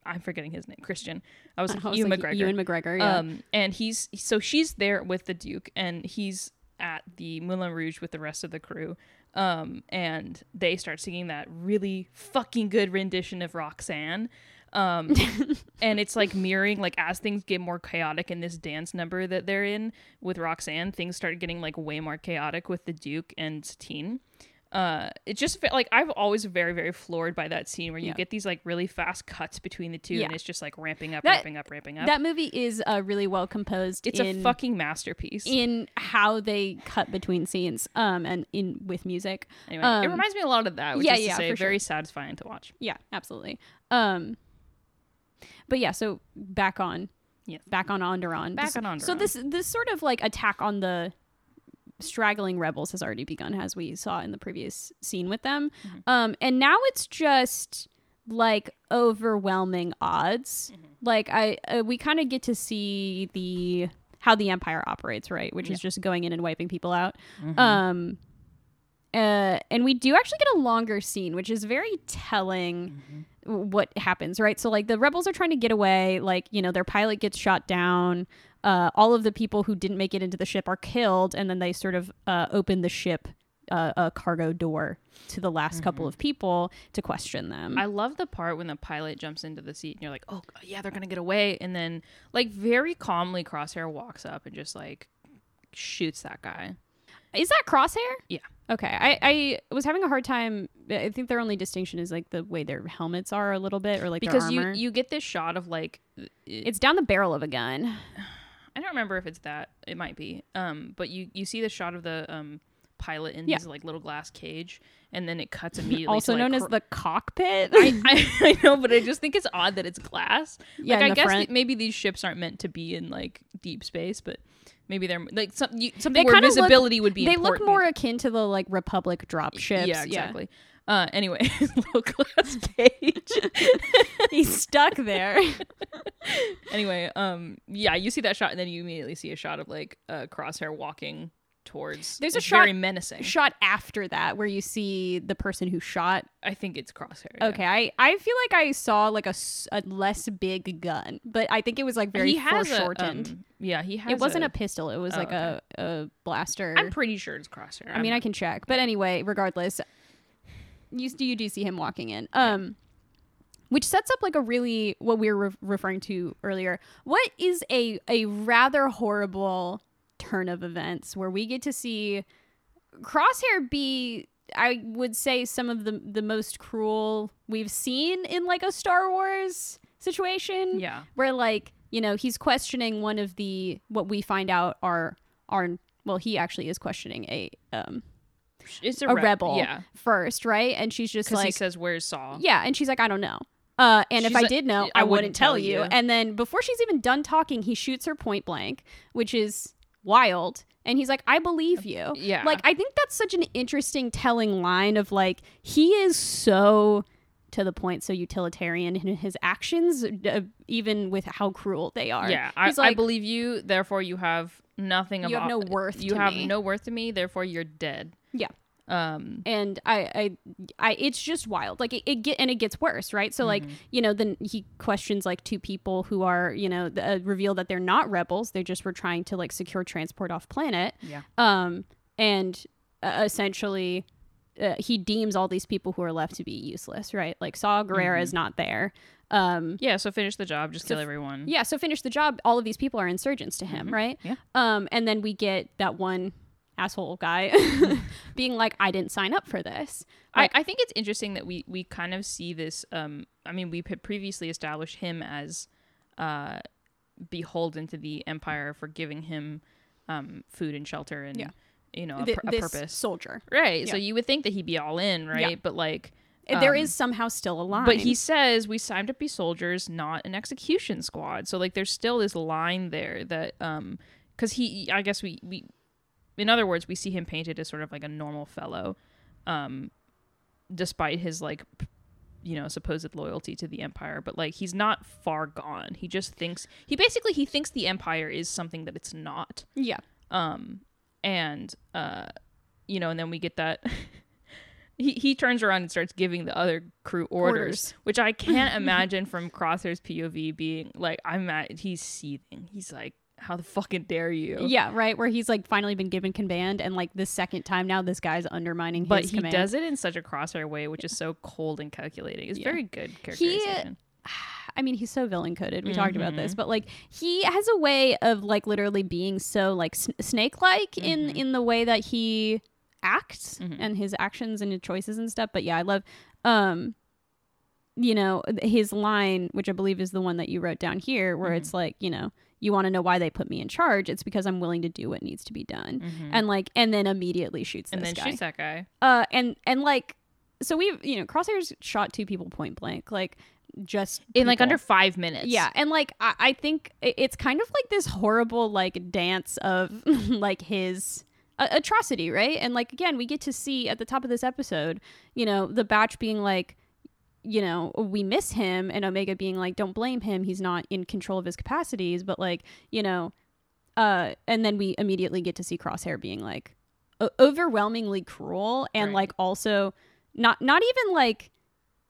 I'm forgetting his name, Christian. I was, I like, was Ewan like, McGregor. Ewan McGregor. Yeah. Um, and he's so she's there with the Duke, and he's at the Moulin Rouge with the rest of the crew. Um, and they start singing that really fucking good rendition of Roxanne. Um, and it's like mirroring, like as things get more chaotic in this dance number that they're in with Roxanne, things start getting like way more chaotic with the Duke and Satine. Uh, it just like I've always very very floored by that scene where you Yeah. get these like really fast cuts between the two, Yeah. and it's just like ramping up, That- ramping up, ramping up. that movie is uh, really well composed. It's in, a fucking masterpiece. in how they cut between scenes um and in with music anyway, um, it reminds me a lot of that, which yeah, is yeah, say, for sure. very satisfying to watch. yeah absolutely um but yeah so back on Yes. back on Onderon Back This- on so this this sort of like attack on the straggling rebels has already begun as we saw in the previous scene with them Mm-hmm. um and now it's just like overwhelming odds Mm-hmm. like i uh, we kind of get to see the how the empire operates right which is Yeah. Mm-hmm. just going in and wiping people out um uh, and we do actually get a longer scene, which is very telling w- what happens, right? So, like, the rebels are trying to get away. Like, you know, their pilot gets shot down. Uh, all of the people who didn't make it into the ship are killed, and then they sort of uh, open the ship uh, a cargo door to the last couple of people to question them. I love the part when the pilot jumps into the seat and you're like, oh, yeah, they're going to get away. And then, like, very calmly, Crosshair walks up and just, like, shoots that guy. Is that Crosshair? Yeah. Okay. I, I was having a hard time. I think their only distinction is like the way their helmets are a little bit, or like Because their you, you get this shot of, like, it's down the barrel of a gun. I don't remember if it's that. It might be. Um, but you, you see the shot of the um, pilot in Yeah. his like little glass cage, and then it cuts immediately. also to, like, known as the cockpit. I, I, I know, but I just think it's odd that it's glass. Yeah, like I guess that maybe these ships aren't meant to be in like deep space, but maybe they're like some you, They something where kinda look- visibility would be. they important. look more akin to the like Republic drop ships. Yeah, exactly. Uh, anyway, little glass cage. He's stuck there. anyway, um, yeah, you see that shot, and then you immediately see a shot of like uh, Crosshair walking towards. There's a shot- very menacing. Shot after that, where you see the person who shot. I think it's Crosshair. yeah. Okay, I, I feel like I saw like a, s- a less big gun, but I think it was like very he has foreshortened. A, um, yeah, he has. it wasn't a. a, pistol; it was Oh, like a, a blaster. I'm pretty sure it's Crosshair. I mean, I can check, but anyway, regardless, you do you do see him walking in, um, which sets up like a really what we were re- referring to earlier. What is a a rather horrible turn of events where we get to see Crosshair be, I would say, some of the the most cruel we've seen in like a Star Wars situation Yeah. where like you know he's questioning one of the what we find out are are well he actually is questioning a um It's a, a re- rebel Yeah. first right and she's just Because he like says, "Where's Saw?" yeah and she's like i don't know uh, and if She's I like, did know, "I I, wouldn't wouldn't tell tell you. you." And then before she's even done talking, he shoots her point blank, which is wild. And he's like, "I believe you." Yeah. Like I think that's such an interesting telling line of like he is so to the point, so utilitarian in his actions, uh, even with how cruel they are. Yeah, I, He's I like, believe you. Therefore, you have nothing. You have about, no worth You have me. no worth to me. Therefore, you're dead. Yeah. Um. and I, I, I, it's just wild. Like it, it get and it gets worse, right? So like Mm-hmm. you know, then he questions like two people who are you know the, uh, reveal that they're not rebels. They just were trying to like secure transport off planet. Yeah. Um, and uh, essentially. Uh, he deems all these people who are left to be useless, right? Like Saw Gerrera Mm-hmm. is not there. Um, Yeah. So finish the job. Just So kill everyone. yeah, so finish the job. All of these people are insurgents to him, right? Mm-hmm. Yeah. Um, and then we get that one asshole guy being like, "I didn't sign up for this." Like, I, I think it's interesting that we we kind of see this. Um. I mean, we had previously established him as, uh, beholden to the empire for giving him, um, food and shelter and Yeah. You know a, pur- a purpose. soldier. Right. So you would think that he'd be all in, right? Yeah. But like. there um, is somehow still a line. But he says we signed up to be soldiers, not an execution squad. So like there's still this line there that um cuz he I guess we we in other words we see him painted as sort of like a normal fellow um despite his like p- you know supposed loyalty to the empire but like he's not far gone he just thinks he basically he thinks the empire is something that it's not yeah, um and uh you know and then we get that he, he turns around and starts giving the other crew orders, Orders. which i can't imagine from crosshair's pov being like i'm at he's seething he's like how the fucking dare you yeah, right. Where he's like finally been given command, and like the second time now, this guy's undermining but he command. does it in such a crosshair way which is so cold and calculating it's Yeah. very good characterization I mean, he's so villain coded. We talked about Mm-hmm. this, but like he has a way of like literally being so like s- snake like in Mm-hmm. in the way that he acts and his actions and his choices and stuff. But yeah, I love um you know his line which i believe is the one that you wrote down here where it's like you know you want to know why they put me in charge it's because i'm willing to do what needs to be done and like and then immediately shoots and then guy shoots that guy uh and and like so we've you know crosshairs shot two people point blank like just in like under five minutes. Yeah and like I, I think it's kind of like this horrible like dance of like his atrocity right? And like again we get to see at the top of this episode you know the batch being like you know we miss him and omega being like don't blame him. He's not in control of his capacities but like you know uh and then we immediately get to see crosshair being like o- overwhelmingly cruel and Right. like also not not even like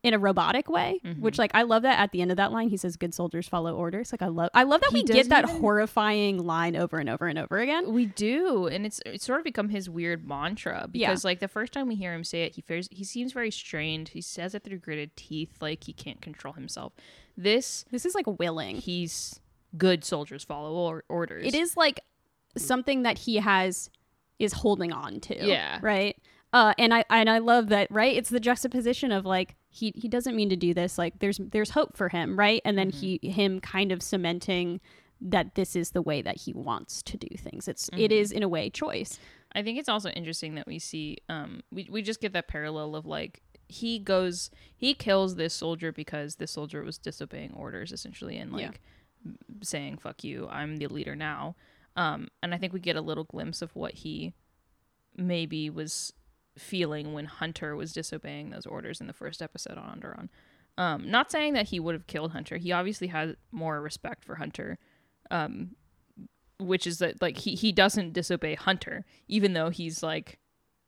in a robotic way Mm-hmm. which like i love that at the end of that line he says good soldiers follow orders like i love i love that He we get that even- horrifying line over and over and over again We do, and it's it's sort of become his weird mantra Yeah. because like the first time we hear him say it, he fears he seems very strained. He says it through gritted teeth, like he can't control himself. This this is like willing he's good soldiers follow or- orders. it is like something that he has is holding on to Yeah. right uh and i and i love that right it's the juxtaposition of like he he doesn't mean to do this like there's there's hope for him right? And then he him kind of cementing that this is the way that he wants to do things. It's it is in a way choice. I think it's also interesting that we see um we we just get that parallel of like he goes he kills this soldier because this soldier was disobeying orders essentially and like Yeah. saying fuck you i'm the leader now. Um and i think we get a little glimpse of what he maybe was feeling when hunter was disobeying those orders in the first episode on Onderon. um not saying that he would have killed hunter he obviously has more respect for hunter um which is that like he he doesn't disobey hunter even though he's like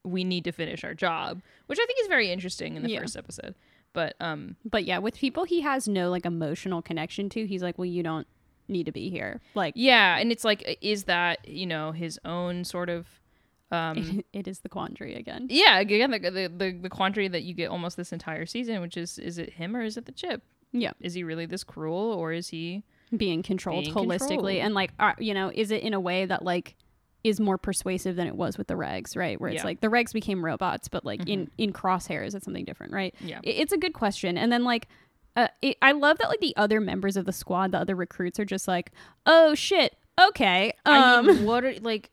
we need to finish our job which i think is very interesting in the Yeah. first episode but um But yeah, with people he has no like emotional connection to, he's like, well, you don't need to be here. Like, yeah and it's like is that you know his own sort of um it is the quandary again. yeah again the, the the the quandary that you get almost this entire season which is is it him or is it the chip Yeah. is he really this cruel or is he Being controlled Being holistically. controlled. And like, uh, you know, is it in a way that like is more persuasive than it was with the regs, right? Where it's Yeah. Mm-hmm. like the regs became robots, but like in, in crosshairs, it's something different, right? yeah It- it's a good question. And then like, uh, it, I love that like the other members of the squad, the other recruits are just like, oh shit, okay, I um, mean, what are like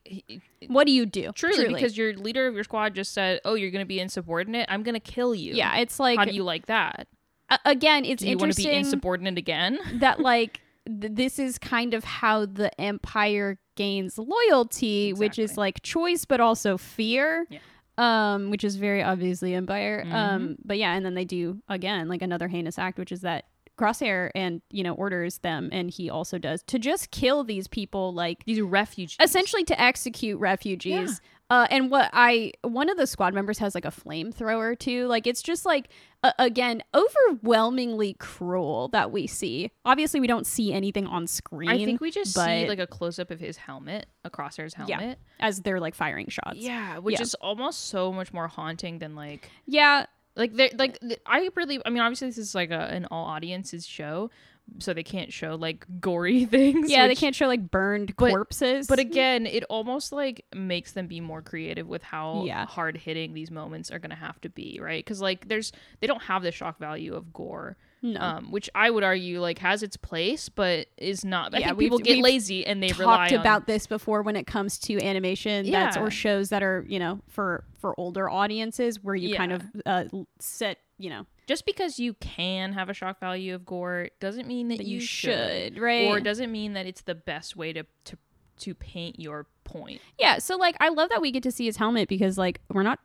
what do you do? truly, because your leader of your squad just said, "Oh, you're going to be insubordinate. I'm going to kill you." yeah, it's like How do you like that? a- again, it's Do you want to be insubordinate again? that like th- this is kind of how the empire gains loyalty, which is like choice but also fear. Yeah. Um, which is very obviously Empire. Mm-hmm. Um, but yeah, and then they do again like another heinous act, which is that Crosshair and you know orders them, and he also does to just kill these people, like These refugees. essentially to execute refugees. Uh, and what I one of the squad members has like a flamethrower too. Like it's just like uh, again overwhelmingly cruel that we see. Obviously, we don't see anything on screen. I think we just see like a close up of his helmet, a crosshair's Yeah. helmet. as they're like firing shots. Yeah, which Yeah. is almost so much more haunting than like yeah, like they like I really I mean obviously this is like a, an all audiences show, so they can't show like gory things. yeah. They can't show like burned But- corpses. But again, it almost like makes them be more creative with how Yeah. hard hitting these moments are going to have to be, right? Because like there's they don't have the shock value of gore, no. um, which I would argue like has its place, but is not. I Yeah, think people get lazy and they rely talked on about this before when it comes to animation that's Yeah. or shows that are you know for for older audiences where you kind of uh, set you know just because you can have a shock value of gore doesn't mean that, that you, you should, should right or doesn't mean that it's the best way to to to paint your point. Yeah, so like I love that we get to see his helmet because like we're not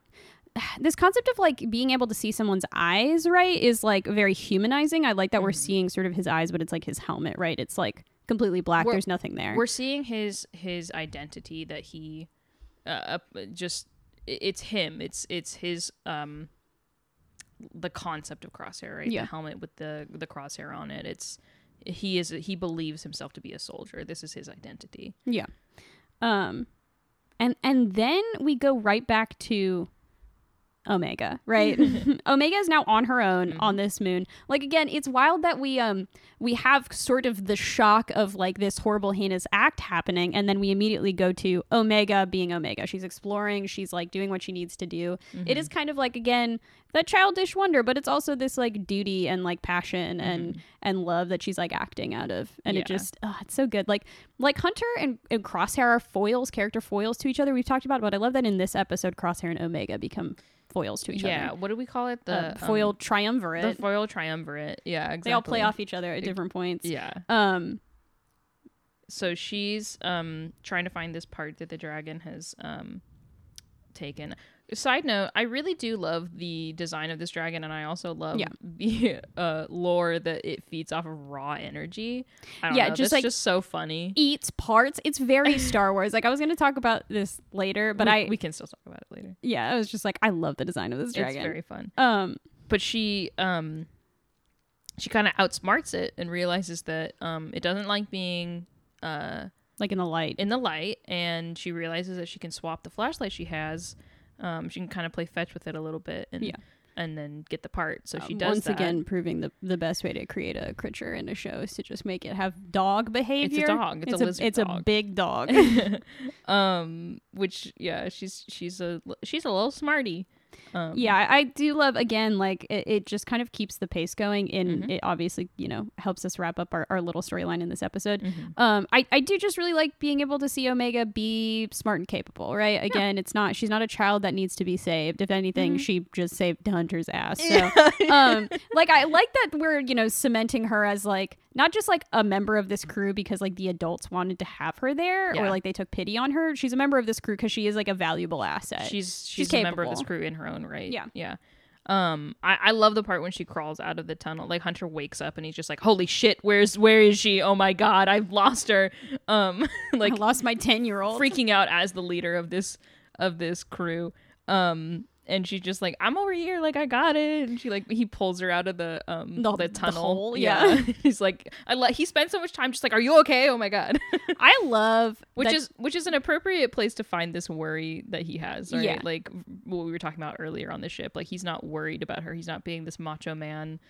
this concept of like being able to see someone's eyes, right, is like very humanizing. I like that we're Mm-hmm. seeing sort of his eyes, but it's like his helmet, right? It's like completely black. We're- There's nothing there. We're seeing his his identity that he uh, just it's him. It's it's his um the concept of crosshair, right? Yeah. The helmet with the the crosshair on it. It's he is he believes himself to be a soldier. This is his identity. Yeah. Um and and then we go right back to Omega, right? Omega is now on her own Mm-hmm. on this moon. Like again, it's wild that we um we have sort of the shock of like this horrible heinous act happening and then we immediately go to Omega being Omega. She's exploring, she's like doing what she needs to do. Mm-hmm. It is kind of like again that childish wonder, but it's also this like duty and like passion and and love that she's like acting out of. And it Mm-hmm. Just oh, it's so good. Like like Hunter and, and Crosshair are foils, character foils to each other. We've talked about, it, but I love that in this episode, Crosshair and Omega become foils to each yeah. other. Yeah, what do we call it? The Uh, um, foil triumvirate. the foil triumvirate. Yeah, exactly. They all play off each other at different points. Yeah. Um. so she's um trying to find this part that the dragon has um taken side note i really do love the design of this dragon and i also love Yeah. the uh lore that it feeds off of raw energy Yeah, know, just like- just so funny Eats parts. It's very Star Wars. Like I was going to talk about this later, but we, I we can still talk about it later yeah, I was just like I love the design of this dragon. it's very fun um. but she um she kind of outsmarts it and realizes that um it doesn't like being uh Like in the light. in the light and she realizes that she can swap the flashlight she has um she can kind of play fetch with it a little bit and Yeah. and then get the part so she Um, does once that. again proving the the best way to create a creature in a show is to just make it have dog behavior. dog. It's a lizard It's a big dog. um which yeah she's she's a she's a little smarty Um, yeah, I, do love again, like it, it just kind of keeps the pace going, and Mhm. it obviously you know helps us wrap up our, our little storyline in this episode. mhm. Um, I, I do just really like being able to see Omega be smart and capable, right? Again, it's not she's not a child that needs to be saved. If anything, Mhm. she just saved Hunter's ass. So um like I like that we're, you know, cementing her as like not just like a member of this crew because like the adults wanted to have her there or like they took pity on her. She's a member of this crew because she is like a valuable asset. she's she's she's, a member of this crew in her own right. Yeah. yeah. Um, I, I love the part when she crawls out of the tunnel. Like Hunter wakes up and he's just like, "Holy shit, where's where is she? Oh my god, I've lost her." Um, like I lost my ten year old. freaking out as the leader of this of this crew. Um, and she's just like, "I'm over here, like I got it." And she like he pulls her out of the um The- the, the tunnel. hole, yeah. he's like, I let he spent so much time just like, "Are you okay?" Oh my god. I love which that- is which is an appropriate place to find this worry that he has right Yeah. like what we were talking about earlier on the ship like he's not worried about her he's not being this macho man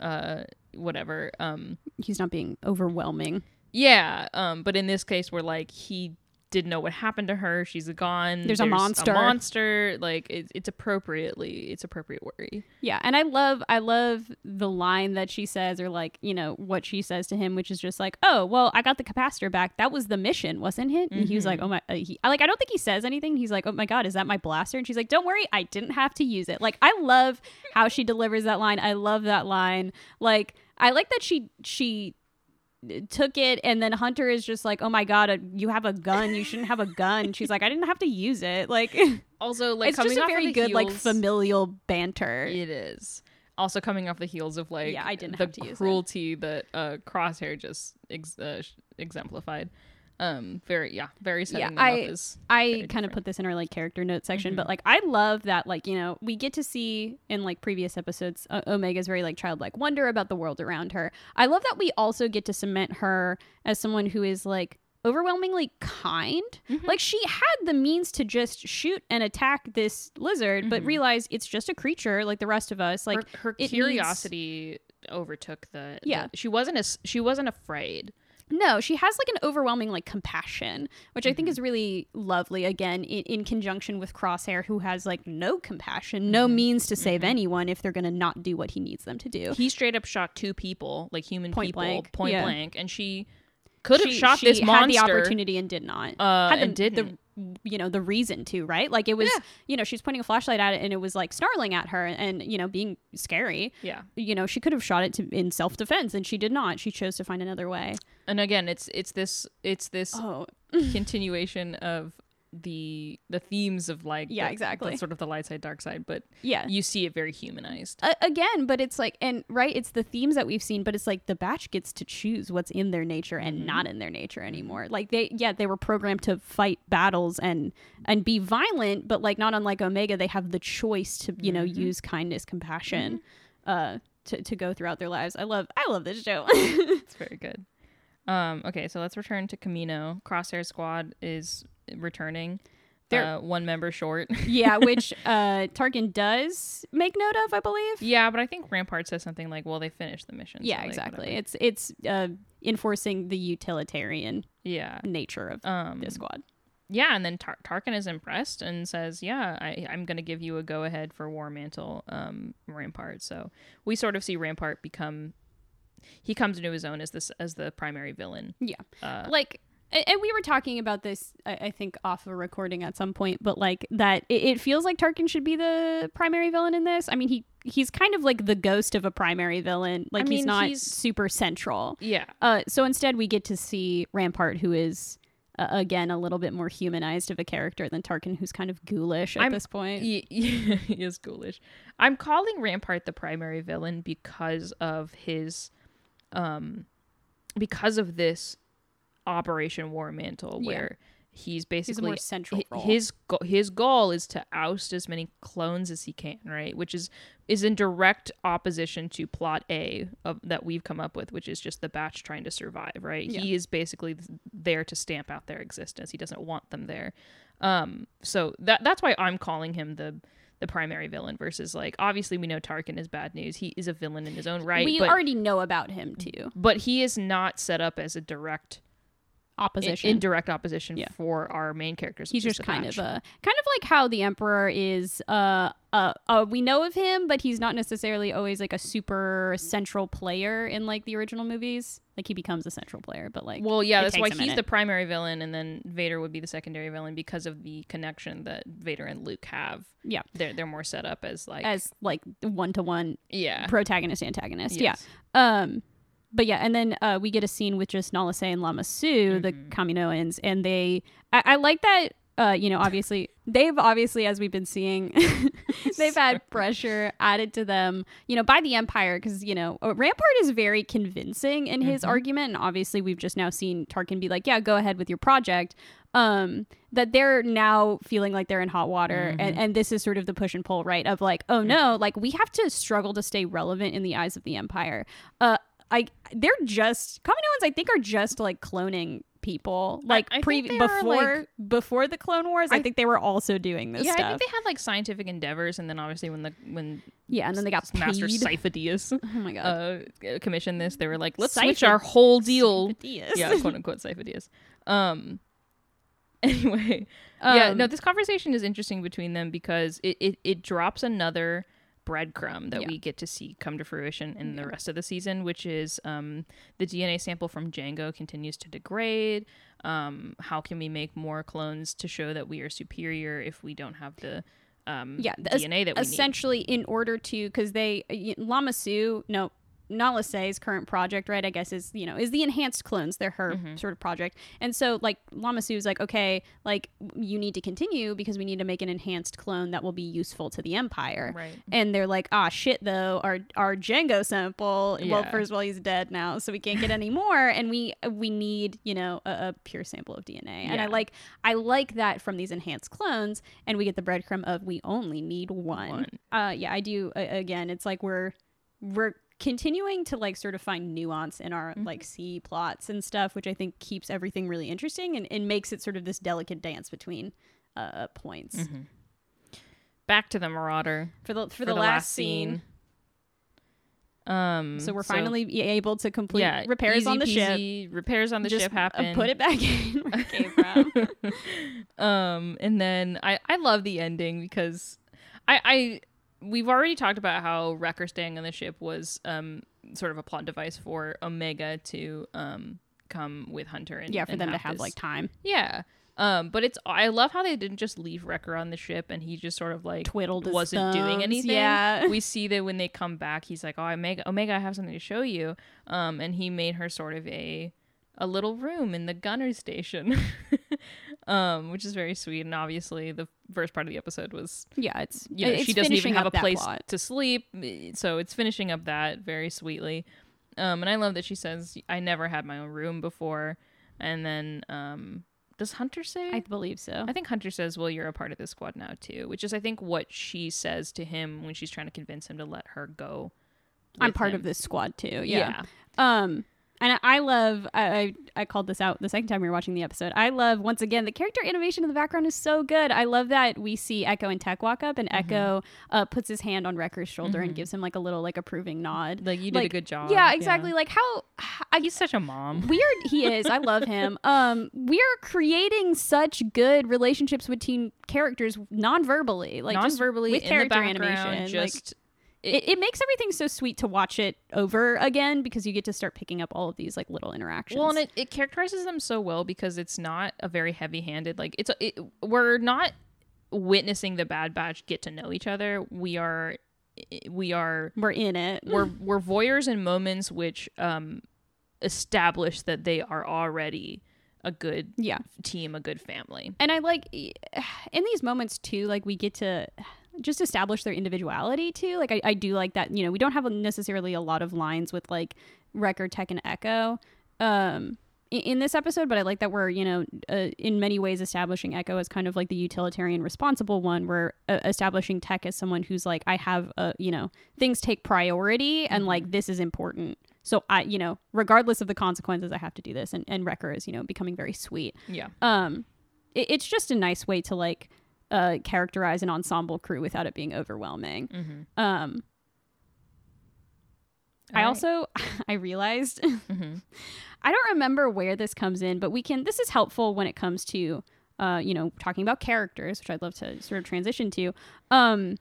uh whatever um he's not being overwhelming. yeah um but in this case we're like he didn't know what happened to her she's gone There's a monster. A monster like it, it's appropriately it's appropriate worry Yeah, and I love I love the line that she says or like, you know, what she says to him which is just like, "Oh, well, I got the capacitor back. That was the mission, wasn't it?" And he was like, "Oh my uh, he, I- like I don't think he says anything. He's like, "Oh my god, is that my blaster?" And she's like, "Don't worry, I didn't have to use it." Like I love how she delivers that line. I love that line. Like I like that she she took it and then hunter is just like oh my god uh, you have a gun. You shouldn't have a gun. She's like i didn't have to use it. Like also like it's coming just a very good like heels- familial banter. It is. Also coming off the heels of like Yeah, I didn't the have to cruelty that uh, Crosshair just ex- uh, exemplified. Um, very yeah, very setting Yeah, I- as I kind of put this in our like character note section, Mhm. but like I love that like you know we get to see in like previous episodes uh, Omega's very like childlike wonder about the world around her. I love that we also get to cement her as someone who is like overwhelmingly kind. Mhm. Like she had the means to just shoot and attack this lizard, but Mhm. realized it's just a creature like the rest of us. Like her, her it needs- curiosity overtook the Yeah. the- she wasn't as she wasn't afraid. No, she has like an overwhelming like compassion, which I think is really lovely. Again, in, in conjunction with Crosshair, who has like no compassion, no Mhm. means to save Mhm. anyone if they're gonna not do what he needs them to do. He straight up shot two people, like human Point people, blank, point yeah. blank, and she could have shot she this monster. Had the opportunity and did not. uh, had the, and didn't. the you know the reason to right? Like it was Yeah. you know she's pointing a flashlight at it and it was like snarling at her and you know being scary. Yeah. you know she could have shot it to, in self-defense and she did not. She chose to find another way. And again, it's it's this it's this oh. continuation of the the themes of like Yeah, the- exactly. the sort of the light side dark side but yeah. you see it very humanized. A- again but it's like and right it's the themes that we've seen but it's like the batch gets to choose what's in their nature and Mhm. not in their nature anymore. Like they yeah they were programmed to fight battles and and be violent but like not unlike omega they have the choice to you know Mhm. use kindness compassion uh to, to go throughout their lives. I love i love this show. It's very good. Um okay so let's return to Kamino. Crosshair squad is returning They're- uh, one member short. Yeah which uh tarkin does make note of i believe. Yeah but i think rampart says something like well they finished the mission so, yeah like, exactly. Whatever. it's it's uh enforcing the utilitarian yeah. nature of um this squad. yeah and then Tar- tarkin is impressed and says yeah I, i'm gonna give you a go ahead for war mantle um rampart. So we sort of see rampart become he comes into his own as this as the primary villain. Yeah. Uh like and we were talking about this I, I think off a recording at some point but like that it, feels like tarkin should be the primary villain in this. I mean he he's kind of like the ghost of a primary villain. Like he's mean, not he's- super central. Yeah. Uh so instead we get to see rampart who is uh, again a little bit more humanized of a character than tarkin who's kind of ghoulish at I'm- this point. He, he is ghoulish. I'm calling Rampart the primary villain because of his, um, because of this Operation War Mantle, Yeah. where he's he's basically more central hi- role. his go- his goal is to oust as many clones as he can, right? Which is is in direct opposition to plot A of that we've come up with, which is just the batch trying to survive, right? Yeah. He is basically there to stamp out their existence. He doesn't want them there. Um, so that that's why I'm calling him the the primary villain versus like obviously we know Tarkin is bad news. He is a villain in his own right, we but already know about him too but he is not set up as a direct opposition. in direct opposition Yeah. for our main characters. He's just kind of a kind of like how the emperor is uh uh, uh we know of him but he's not necessarily always like a super central player in like the original movies like he becomes a central player but like Well, yeah, that's why he's the primary villain, and then Vader would be the secondary villain because of the connection that Vader and Luke have. Yeah. they're they're more set up as like as like one to one yeah, protagonist antagonist Yes. yeah um but yeah and then uh we get a scene with just Nala Se and Lama Su the Mhm. Kaminoans and they I, I like that uh, you know, obviously, they've obviously, as we've been seeing, they've had pressure added to them, you know, by the Empire, because you know, uh, Rampart is very convincing in his Mhm. argument, and obviously, we've just now seen Tarkin be like, "Yeah, go ahead with your project." Um, that they're now feeling like they're in hot water, and and this is sort of the push and pull, right? Of like, oh no, like we have to struggle to stay relevant in the eyes of the Empire. Uh, I they're just Kaminoans, I think, are just like cloning people like I pre think are, before like- before the clone wars i, I- think they were also doing this yeah. I think they had like scientific endeavors, and then obviously when the when yeah and then they got. Master Sifo-Dyas oh my god uh commissioned this, they were like, let's switch our whole deal. Sifo-Dyas. yeah, quote unquote Sifo-Dyas. Um. Anyway, yeah, Um, no, this conversation is interesting between them because it, it, it drops another breadcrumb that Yeah. we get to see come to fruition in Yeah. the rest of the season, which is um, the DNA sample from Jango continues to degrade. Um, how can we make more clones to show that we are superior if we don't have the um, Yeah, the- DNA that we need? essentially in order to because they Lama Su no Nala Se's current project right I guess is you know is the enhanced clones they're her Mm-hmm. sort of project and so like Lama Su's like okay like you need to continue because we need to make an enhanced clone that will be useful to the empire Right. and they're like ah shit though our our Jango sample well first of all he's dead now so we can't get any more and we we need you know a, a pure sample of DNA and I like I like that from these enhanced clones and we get the breadcrumb of we only need one. One. Uh yeah, I do uh, again it's like we're we're continuing to like sort of find nuance in our like C plots and stuff which I think keeps everything really interesting and, and makes it sort of this delicate dance between uh points. Back to the Marauder For the for, for the, last scene, Um, so we're finally able to complete yeah, repairs on the ship. Repairs on the Just, ship uh, happen. put it back in where it came from. um and then i i love the ending because i i we've already talked about how wrecker staying on the ship was um sort of a plot device for omega to um come with hunter and yeah, for and them to have this- like time. yeah. Um but it's i love how they didn't just leave wrecker on the ship and he just sort of like Twiddled his wasn't doing anything. yeah. we see that when they come back he's like oh omega omega i have something to show you. Um and he made her sort of a a little room in the gunner station um which is very sweet and obviously the first part of the episode was Yeah, it's you know it's she doesn't even have a place plot. to sleep so it's finishing up that very sweetly um and i love that she says i never had my own room before and then um does hunter say I believe so. I think Hunter says, "Well, you're a part of this squad now too," which is, I think, what she says to him when she's trying to convince him to let her go. I'm part him. of this squad too. Yeah. Yeah. Um, and I love. I, I called this out the second time we were watching the episode. I love once again the character animation in the background is so good. I love that we see Echo and Tech walk up, and Mm-hmm. Echo uh, puts his hand on Wrecker's shoulder and gives him like a little like approving nod. like you did a good job. Yeah, exactly. Like how I He's such a mom. weird he is. I love him. Um, we're creating such good relationships between characters non-verbally, like just Non-verbally with in character the background, animation. like, Just it, it makes everything so sweet to watch it over again because you get to start picking up all of these like little interactions. well, and it, it characterizes them so well because it's not a very heavy-handed. Like it's a, it, we're not witnessing the Bad Batch get to know each other. We are we are we're in it. we're we're voyeurs in moments which um establish that they are already a good yeah, team, a good family. and I like in these moments too. Like we get to just establish their individuality too. Like I, I do like that. You know, we don't have necessarily a lot of lines with like Wrecker Tech and Echo. Um, in this episode, but I like that we're, you know, uh, in many ways establishing Echo as kind of like the utilitarian, responsible one. We're uh, establishing Tech as someone who's like, I have, a, you know, things take priority and like this is important. So I, you know, regardless of the consequences, I have to do this. And, and Wrecker is, you know, becoming very sweet. Yeah. Um, it, it's just a nice way to like uh, characterize an ensemble crew without it being overwhelming. Mm-hmm. Um, I also I realized Mm-hmm. I don't remember where this comes in, but we can. This is helpful when it comes to, uh, you know, talking about characters, which I'd love to sort of transition to. Um,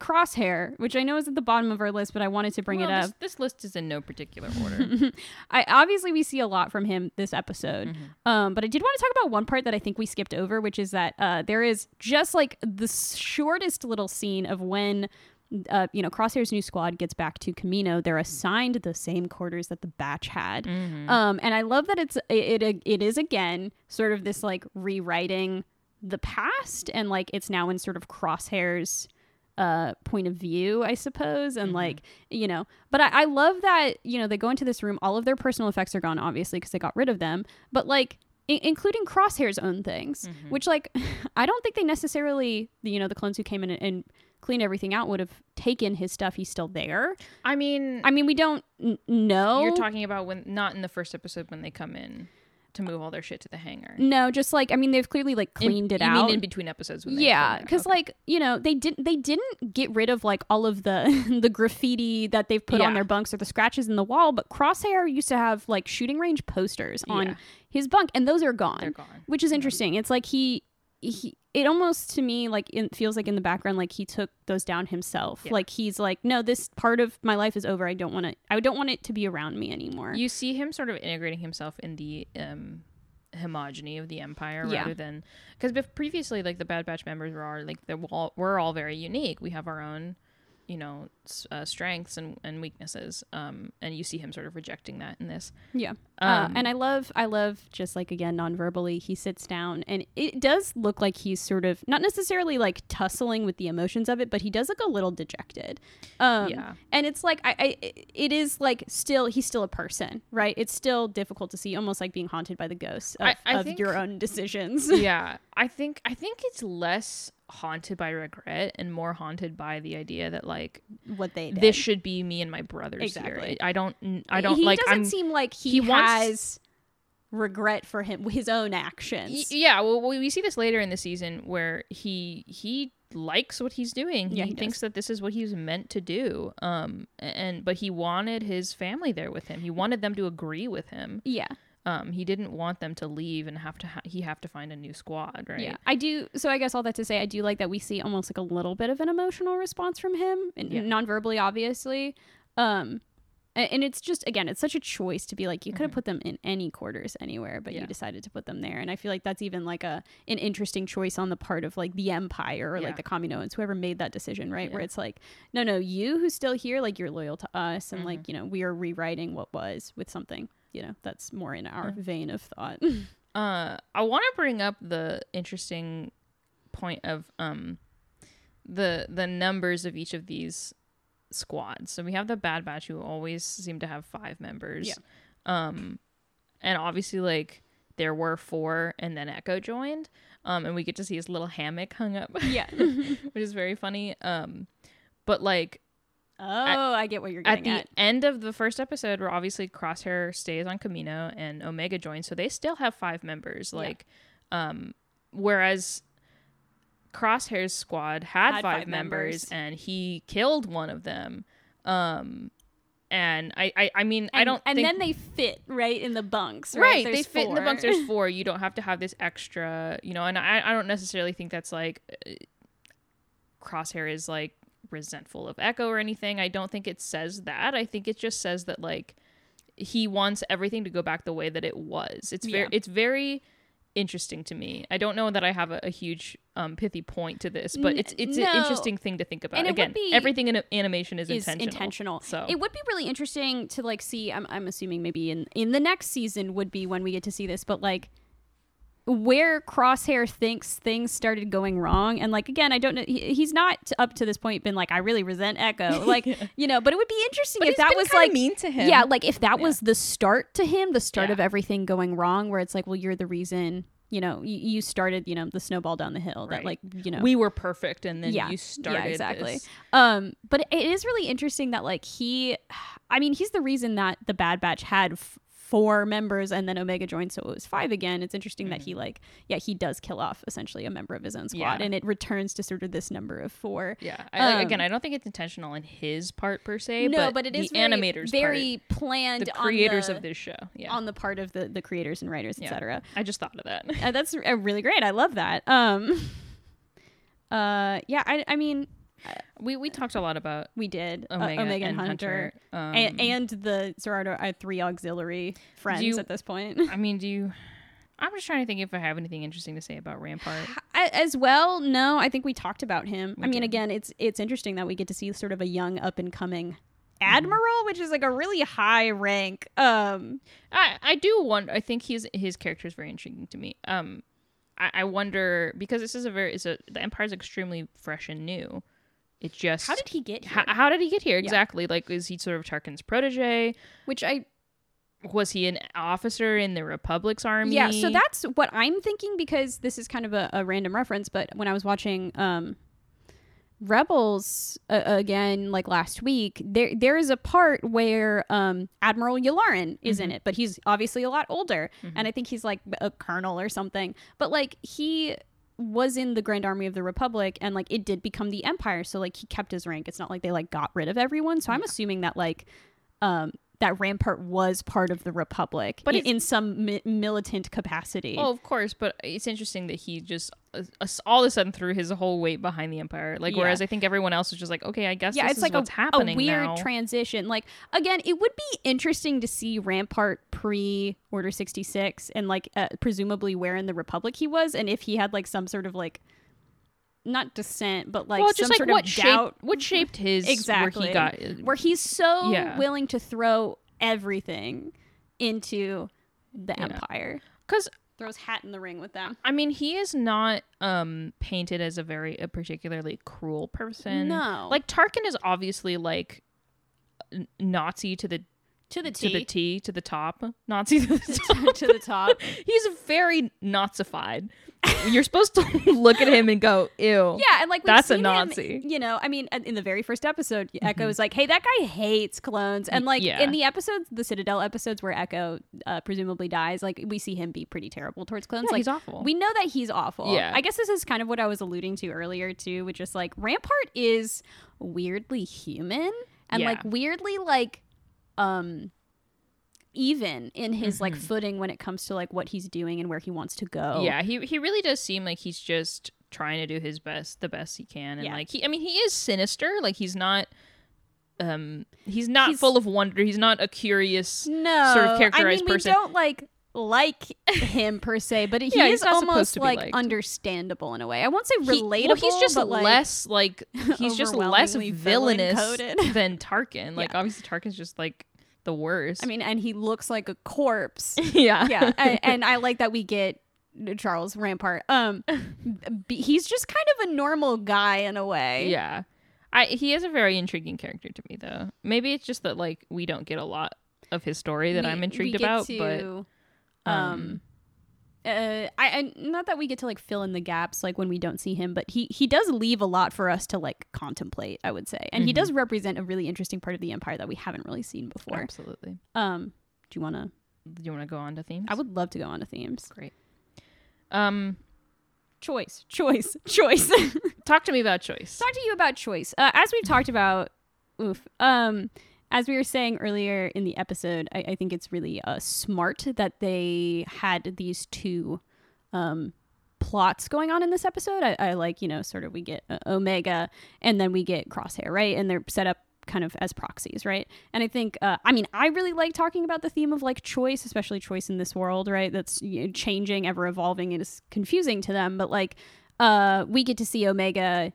Crosshair, which I know is at the bottom of our list, but I wanted to bring Well, it up. This, this list is in no particular order. I obviously we see a lot from him this episode, um, but I did want to talk about one part that I think we skipped over, which is that uh, there is just like the shortest little scene of when. Uh, you know, Crosshair's new squad gets back to Kamino. They're assigned the same quarters that the batch had, um, and I love that it's it, it it is again sort of this like rewriting the past, and like it's now in sort of Crosshair's uh point of view i suppose and like you know but I, I love that you know they go into this room all of their personal effects are gone obviously because they got rid of them but like I- including crosshair's own things which like i don't think they necessarily you know the clones who came in and, and cleaned everything out would have taken his stuff he's still there. I mean, i mean we don't n- know. You're talking about when not in the first episode when they come in to move all their shit to the hangar. no just like i mean they've clearly like In- cleaned it you out mean in between episodes? Yeah because Okay. like you know they didn't they didn't get rid of like all of the the graffiti that they've put on their bunks or the scratches in the wall but crosshair used to have like shooting range posters on Yeah. his bunk and those are gone, they're gone. which is mm-hmm. interesting it's like he he it almost to me like it feels like in the background like he took those down himself Yeah. like he's like no this part of my life is over i don't want to i don't want it to be around me anymore You see him sort of integrating himself in the um, homogeny of the empire Yeah. rather than because previously, like the Bad Batch members were all, like they're all, we're all very unique. We have our own, you know, uh, strengths and, and weaknesses. Um, and you see him sort of rejecting that in this. Yeah. uh, Um, and I love, I love just like again, non-verbally, he sits down and it does look like he's sort of not necessarily like tussling with the emotions of it, but he does look a little dejected. Um, Yeah. And it's like, I, I, it is like still, he's still a person, right? It's still difficult to see, almost like being haunted by the ghosts of, I- I of think- your own decisions. yeah, I think I think it's less haunted by regret and more haunted by the idea that like what they did. this should be me and my brothers Exactly. here. I don't I don't he like doesn't I'm seem like he, he wants- has regret for him, his own actions. Yeah well we we see this later in the season where he he likes what he's doing Yeah, he, he thinks that this is what he's meant to do um and but he wanted his family there with him he wanted them to agree with him yeah. Um he didn't want them to leave and have to ha- he have to find a new squad right Yeah, I do. So I guess all that to say, I do like that we see almost like a little bit of an emotional response from him, and Yeah. non-verbally, obviously. Um, and it's just again, it's such a choice to be like you could have put them in any quarters anywhere, but Mm-hmm. Yeah. you decided to put them there, and I feel like that's even like a an interesting choice on the part of like the empire or Yeah. like the Kaminoans, whoever made that decision, right? Where it's like, no, no, you who's still here, like you're loyal to us, and Mm-hmm. like you know we are rewriting what was with something, you know, that's more in our Mm-hmm. vein of thought. Uh, I want to bring up the interesting point of um the the numbers of each of these squads. So we have the Bad Batch who always seem to have five members. Yeah. Um, and obviously like there were four, and then Echo joined. Um, and we get to see his little hammock hung up, yeah. which is very funny. Um, but like Oh, I get what you're getting at getting the at. end of the first episode where obviously crosshair stays on Kamino and omega joins so they still have five members Yeah. like um whereas crosshair's squad had, Had five, five members, members. and he killed one of them um and i i, I mean i don't And think then they fit right in the bunks, right? right, they fit in the bunks there's four you don't have to have this extra you know and i i don't necessarily think that's like uh, crosshair is like resentful of echo or anything i don't think it says that i think it just says that like he wants everything to go back the way that it was it's very Yeah. it's very interesting to me i don't know that i have a, a huge um pithy point to this but it's it's no. an interesting thing to think about again be- everything in animation is, is intentional intentional. so It would be really interesting to like see. I'm, I'm assuming maybe in in the next season would be when we get to see this, but like where Crosshair thinks things started going wrong, and like again, I don't know. He, he's not up to this point been like I really resent Echo, like you know. But it would be interesting but if that was like mean to him Yeah, like if that was the start to him, the start Yeah. of everything going wrong, where it's like, well, you're the reason. You know, you, you started. You know, the snowball down the hill. That like you know we were perfect and then Yeah. you started yeah, exactly. this. Um, but it is really interesting that like he, I mean, he's the reason that the Bad Batch had f- four members and then Omega joined, so it was five again. It's interesting that he like yeah he does kill off essentially a member of his own squad, Mm-hmm. Yeah. and it returns to sort of this number of four. Yeah. I, like, Um, again, I don't think it's intentional in his part per se. no, but, but it the very, animators very part, planned. the creators on the, of this show. Yeah. on the part of the the creators and writers, Yeah. etc. I just thought of that. Uh, that's uh, really great. I love that. Um, uh, yeah, I, I mean, we we talked a lot about we did uh, Omega, Omega, and Hunter. Um, and, and the Zerardo I have three auxiliary friends you- at this point. I mean, do you? I'm just trying to think if I have anything interesting to say about Rampart. As well, no, I think we talked about him. We I mean, did. again, it's it's interesting that we get to see sort of a young up and coming Mm-hmm. admiral, which is like a really high rank. Um, I I do wonder. I think he's his character is very intriguing to me. Um, I, I wonder because this is a very it's a the Empire's extremely fresh and new. It just how did he get here? how, how did he get here exactly? Like, is he sort of Tarkin's protege? which I Was he an officer in the Republic's army? Yeah, so that's what I'm thinking because this is kind of a, a random reference. But when I was watching um, Rebels uh, again, like last week, there there is a part where um, Admiral Yularen is in it, but he's obviously a lot older, and I think he's like a colonel or something. But like he was in the Grand Army of the Republic, and like it did become the Empire, so like he kept his rank. It's not like they like got rid of everyone. So I'm assuming that like um, that Rampart was part of the Republic, But in, in some mi- militant capacity. Oh, of course, but it's interesting that he just uh, uh, all of a sudden threw his whole weight behind the Empire. Like, Yeah. whereas I think everyone else was just like, okay, I guess yeah, this it's is like what's a, happening a weird now. transition. Like again, it would be interesting to see Rampart pre Order sixty six and like uh, presumably where in the Republic he was, and if he had like some sort of like not descent, but like well, some just like sort what of shaped doubt what shaped his exactly where he got where he's so Yeah. willing to throw everything into the Yeah. Empire. because Throws hat in the ring with them. I mean he is not um painted as a very a particularly cruel person. No. like Tarkin is obviously like Nazi to the To the T. to the T. To the top Nazi to the top. to the top. He's very Nazified. You're supposed to look at him and go, ew. Yeah, and like That's a seen him, Nazi. you know, I mean, in the very first episode, Echo is like, "Hey, that guy hates clones," and like yeah. in the episodes, the Citadel episodes where Echo uh, presumably dies, like we see him be pretty terrible towards clones. Yeah, like he's awful. We know that he's awful. Yeah. I guess this is kind of what I was alluding to earlier too, which is like Rampart is weirdly human and Yeah. like weirdly like um even in his like footing when it comes to like what he's doing and where he wants to go. Yeah, he he really does seem like he's just trying to do his best, the best he can, and Yeah. like he, I mean, he is sinister. Like he's not, um, he's not He's- full of wonder. He's not a curious. no sort of characterized I mean, person. We don't like like him per se, but he Yeah, is almost like liked. understandable in a way. I won't say he- relatable. well, he's just but, like, less like he's just less villainous villain-coded. than Tarkin. Like Yeah. obviously Tarkin's just like the worst. I mean, and he looks like a corpse. yeah, yeah, and, and I like that we get Charles Rampart. Um, he's just kind of a normal guy in a way. yeah. I he is a very intriguing character to me though. Maybe it's just that like we don't get a lot of his story that We- I'm intrigued about, to, but um, um, uh, I, I not that we get to like fill in the gaps like when we don't see him, but he he does leave a lot for us to like contemplate. I would say, and he Mhm. does represent a really interesting part of the empire that we haven't really seen before. absolutely. Um, do you want to? Do you want to go on to themes? I would love to go on to themes. Great. Um, Choice, choice, choice. talk to me about choice. talk to you about choice. Uh, as we've talked about, oof. Um, as we were saying earlier in the episode, I, I think it's really uh, smart that they had these two um, plots going on in this episode. I, I like, you know, sort of we get uh, Omega and then we get Crosshair, right? And they're set up kind of as proxies, right? And I think, uh, I mean, I really like talking about the theme of like choice, especially choice in this world, right? That's you know, changing, ever evolving, and is confusing to them. But like, uh, we get to see Omega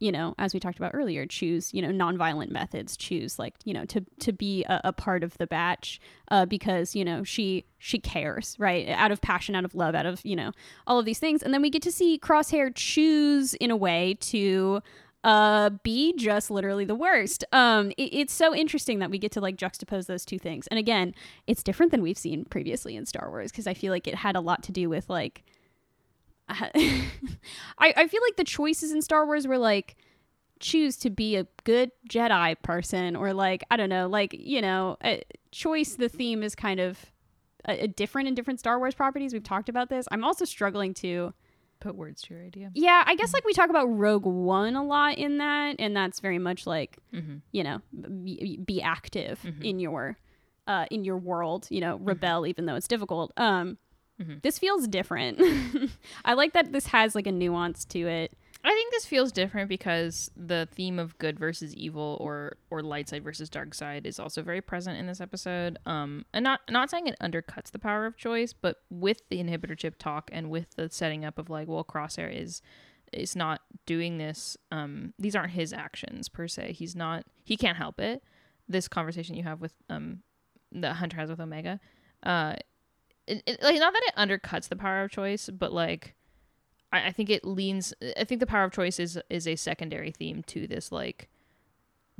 you know, as we talked about earlier, choose, you know, nonviolent methods, choose like, you know, to to be a, a part of the batch, uh, because, you know, she she cares, right? Out of passion, out of love, out of, you know, all of these things. And then we get to see Crosshair choose in a way to uh be just literally the worst um it, it's so interesting that we get to like juxtapose those two things and again it's different than we've seen previously in star wars because i feel like it had a lot to do with like I, I feel like the choices in Star Wars were like choose to be a good Jedi person or like I don't know, like you know, a choice. The theme is kind of a, a different in different Star Wars properties. We've talked about this. I'm also struggling to. Put words to your idea. Yeah, I guess like we talk about Rogue One a lot in that, and that's very much like Mm-hmm. you know be, be active Mhm. in your uh in your world you know rebel even though it's difficult um Mhm. this feels different i like that this has like a nuance to it I think this feels different because the theme of good versus evil or or light side versus dark side is also very present in this episode. Um and not not saying it undercuts the power of choice, but with the inhibitor chip talk and with the setting up of like, well, Crosshair is is not doing this um these aren't his actions per se. He's not he can't help it. This conversation you have with um the Hunter has with Omega. Uh it, it, like not that it undercuts the power of choice, but like I, I think it leans. I think the power of choice is is a secondary theme to this. Like,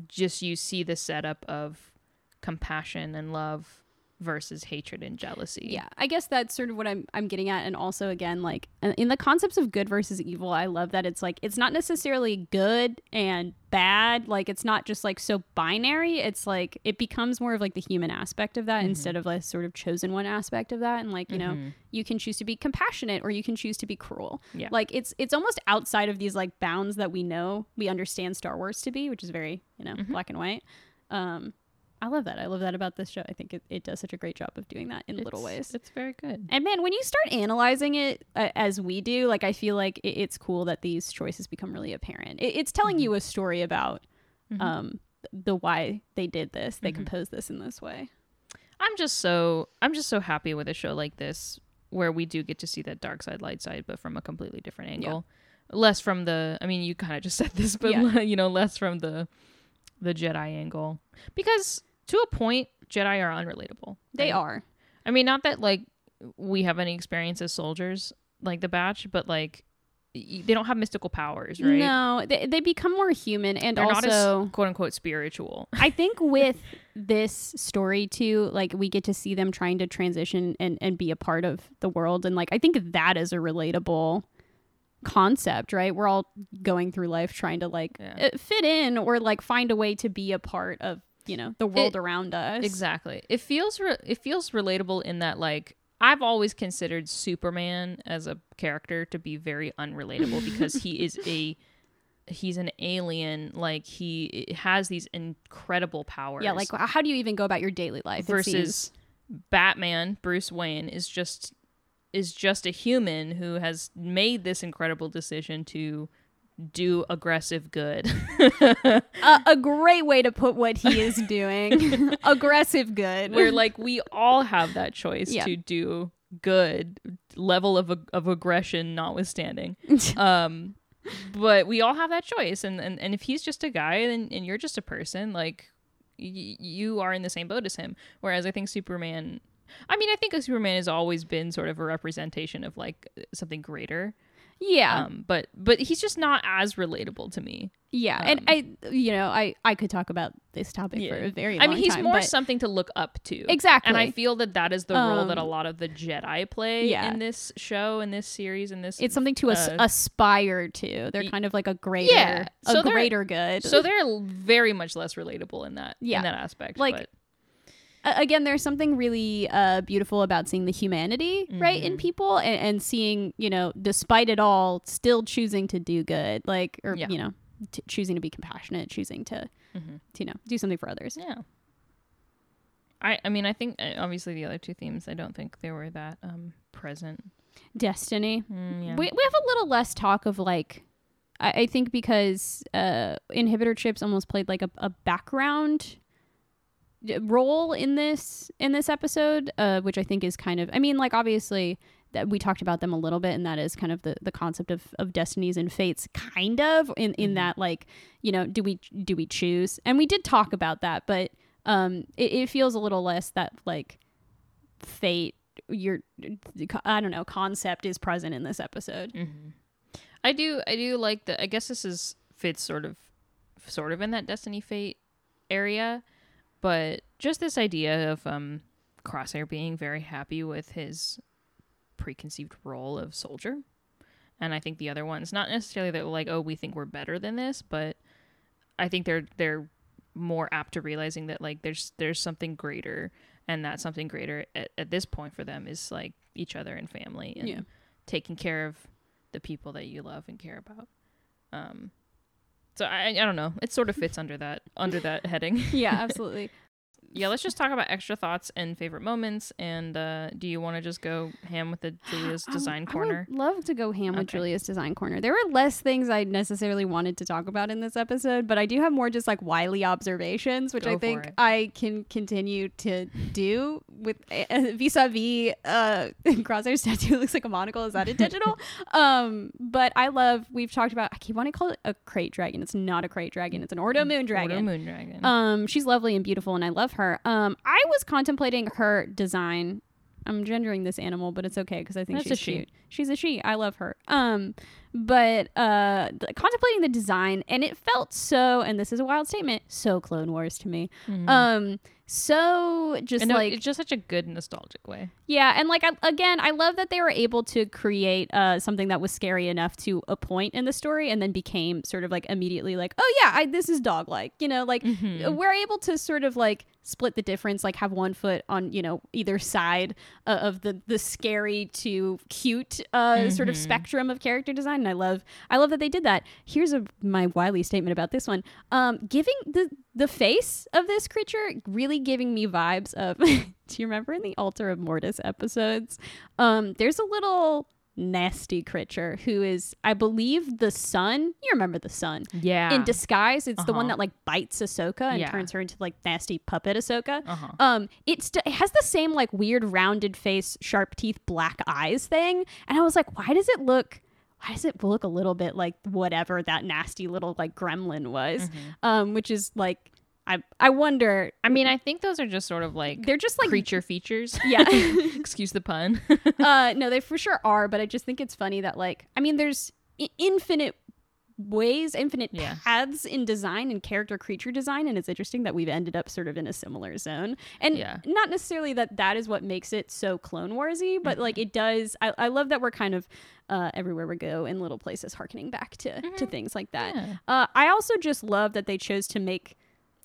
just you see the setup of compassion and love versus hatred and jealousy. yeah i guess that's sort of what i'm i'm getting at and also again like uh, in the concepts of good versus evil i love that it's like it's not necessarily good and bad like it's not just like so binary it's like it becomes more of like the human aspect of that Mhm. instead of like sort of chosen one aspect of that and like you know Mhm. you can choose to be compassionate or you can choose to be cruel. Yeah. Like it's it's almost outside of these like bounds that we know we understand Star Wars to be, which is very, you know, Mhm. black and white. Um I love that. I love that about this show. I think it, it does such a great job of doing that in little ways. It's very good. And man, when you start analyzing it uh, as we do, like I feel like it, it's cool that these choices become really apparent. It, it's telling Mhm. you a story about Mhm. um the why they did this. They Mhm. composed this in this way. I'm just so I'm just so happy with a show like this where we do get to see that dark side, light side, but from a completely different angle. Less from the I mean, you kind of just said this, but Yeah. you know, less from the the Jedi angle because to a point, Jedi are unrelatable. They right? are. I mean, not that like we have any experience as soldiers like the Batch, but like y- they don't have mystical powers, right? No, they, they become more human and They're also not as quote unquote spiritual. I think with this story too, like we get to see them trying to transition and, and be a part of the world. And like I think that is a relatable concept, right? We're all going through life trying to like Yeah. uh, fit in or like find a way to be a part of, you know, the world It- around us. Exactly. It feels re- it feels relatable in that like I've always considered Superman as a character to be very unrelatable because he is a he's an alien like he has these incredible powers. Yeah, like how do you even go about your daily life? Versus Batman, Bruce Wayne is just is just a human who has made this incredible decision to do aggressive good. a, a great way to put what he is doing. Aggressive good. where like we all have that choice Yeah. to do good level of of aggression notwithstanding um but we all have that choice and and, and if he's just a guy and, and you're just a person like y- you are in the same boat as him whereas i think superman i mean i think a superman has always been sort of a representation of like something greater yeah. um but but he's just not as relatable to me Yeah, and Um, I, you know, I I could talk about this topic for a very i mean he's time, more but- something to look up to exactly. And I feel that that is the role that a Um, lot of the Jedi play yeah. in this show, in this series, in this. it's something to as- uh, aspire to. They're kind of like a greater, Yeah, a so they're- greater good. so they're very much less relatable in that. Yeah. in that aspect. Like, but, A- again, there's something really uh, beautiful about seeing the humanity right in Mhm. people, and, and seeing you know, despite it all, still choosing to do good, like or Yeah. you know, t- choosing to be compassionate, choosing to, Mhm. to you know do something for others. yeah. I I mean I think uh, obviously the other two themes I don't think they were that um present. Destiny. Mm, yeah. We we have a little less talk of like I, I think because uh inhibitor chips almost played like a, a background role in this in this episode, uh, which I think is kind of I mean, like obviously that we talked about them a little bit and that is kind of the, the concept of, of destinies and fates kind of in, in Mhm. that like you know do we do we choose? And we did talk about that but um it, it feels a little less that like fate your i don't know concept is present in this episode. Hmm I do I do like the I guess this is fits sort of sort of in that Destiny Fate area, but just this idea of um Crosshair being very happy with his preconceived role of soldier. And I think the other ones, not necessarily that like, oh, we think we're better than this, but I think they're they're more apt to realizing that like there's there's something greater and that something greater at, at this point for them is like each other and family and Yeah. taking care of the people that you love and care about. Um so I I don't know. It sort of fits under that under that heading. yeah, absolutely. Yeah, let's just talk about extra thoughts and favorite moments. And uh, do you want to just go ham with the Julia's design I corner? would love to go ham with Julia's design corner. There were less things I necessarily wanted to talk about in this episode, but I do have more just like wily observations, which Go I think it. I can continue to do with uh, vis-a-vis uh, Crosshair's tattoo looks like a monocle. Is that intentional? um, but I love. We've talked about. I keep wanting to call it a crate dragon. It's not a crate dragon. It's an Ordo moon dragon. Ordo Moon Dragon. Um, she's lovely and beautiful, and I love her. Um, I was contemplating her design. I'm gendering this animal, but it's okay because I think That's she's a she. cute. She's a she. I love her. Um, but uh, th- contemplating the design, and it felt so. And this is a wild statement. So Clone Wars to me. Mhm. Um, so just And no, like it's just such a good nostalgic way. yeah, and like I, again, I love that they were able to create uh, something that was scary enough to a point in the story, and then became sort of like immediately like, oh yeah, I, this is dog like, you know, like Mhm. we're able to sort of like split the difference, like have one foot on you know either side uh, of the the scary to cute uh, sort of Mhm. spectrum of character design, and I love I love that they did that. Here's a my wily statement about this one, um, giving the the face of this creature really giving me vibes of. do you remember in the Altar of Mortis episodes? Um, there's a little nasty creature who is, I believe, the Son. You remember the Son Yeah. in disguise. It's the one Uh-huh. that like bites Ahsoka and Yeah. turns her into like nasty puppet Ahsoka. uh-huh. Um, it's it has the same like weird rounded face, sharp teeth, black eyes thing, and I was like, why does it look? Why does it look a little bit like whatever that nasty little like gremlin was? Mhm. Um, which is like, I I wonder. I mean, I think those are just sort of like They're just like creature features. yeah. Excuse the pun. uh, no, they for sure are, but I just think it's funny that like I mean, there's I- infinite ways, infinite Yeah. paths in design and character creature design, and it's interesting that we've ended up sort of in a similar zone. And Yeah. not necessarily that that is what makes it so Clone Warsy, but Mm-hmm. like it does. I, I love that we're kind of uh, everywhere we go in little places, harkening back to to things like that. Mm-hmm. Yeah. Uh, I also just love that they chose to make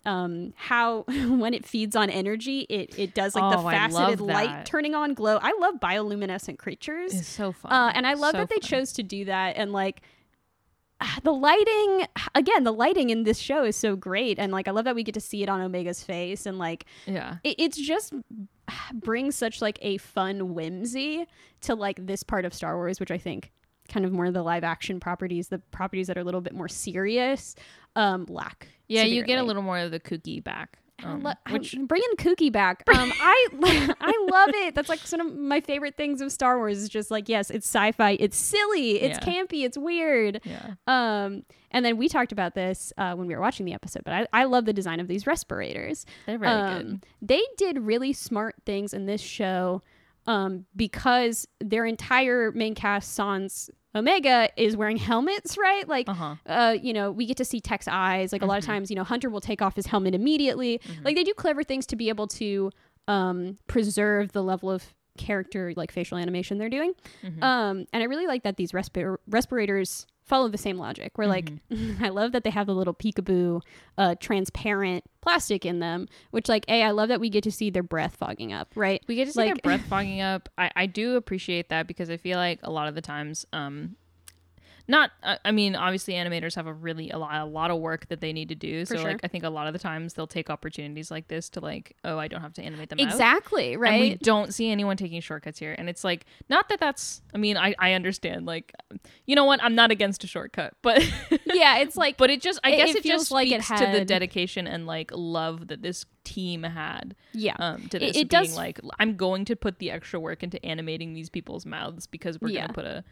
um how when it feeds on energy it it does like the Oh, I faceted light turning on glow i love bioluminescent creatures It's so fun. uh, and I love So that they fun. chose to do that. And like the lighting, again, the lighting in this show is so great. And like I love that we get to see it on Omega's face. And like Yeah. it, it's just brings such like a fun whimsy to like this part of Star Wars, which I think kind of more of the live action properties, the properties that are a little bit more serious, um, lack. Yeah, you get a little more of the kooky back. Um, lo- which I'm bringing Kooky back. Um, I I love it. That's like one of my favorite things of Star Wars. Is just like yes, it's sci-fi, it's silly, it's Yeah. campy, it's weird. yeah. Um, and then we talked about this uh, when we were watching the episode. But I, I love the design of these respirators. They're very Um, good. They did really smart things in this show um, because their entire main cast, Sans Omega, is wearing helmets, right? Like, Uh-huh. uh, you know, we get to see Tech's eyes. Like a lot of Mhm. times, you know, Hunter will take off his helmet immediately. Mhm. Like they do clever things to be able to um, preserve the level of character, like facial animation they're doing. Mhm. Um, and I really like that these respir- respirators follow the same logic. Where like, I love that they have the little peekaboo, uh, transparent plastic in them. Which like, a, I love that we get to see their breath fogging up. Right. we get to see like- their breath fogging up. I, I do appreciate that because I feel like a lot of the times, um, not I I mean obviously animators have a really a lot, a lot of work that they need to do. For so sure. like I think a lot of the times they'll take opportunities like this to like oh I don't have to animate them out. Exactly. Right. And we don't see anyone taking shortcuts here. And it's like, not that that's, I mean, I, I understand. Like, you know what? I'm not against a shortcut, but, yeah. It's like, but it just, I It- guess it it, feels just like it speaks to the dedication and like love that this team had yeah. um, to It- this. it being does- like, I'm going to put the extra work into animating these people's mouths because we're Yeah. going to put a,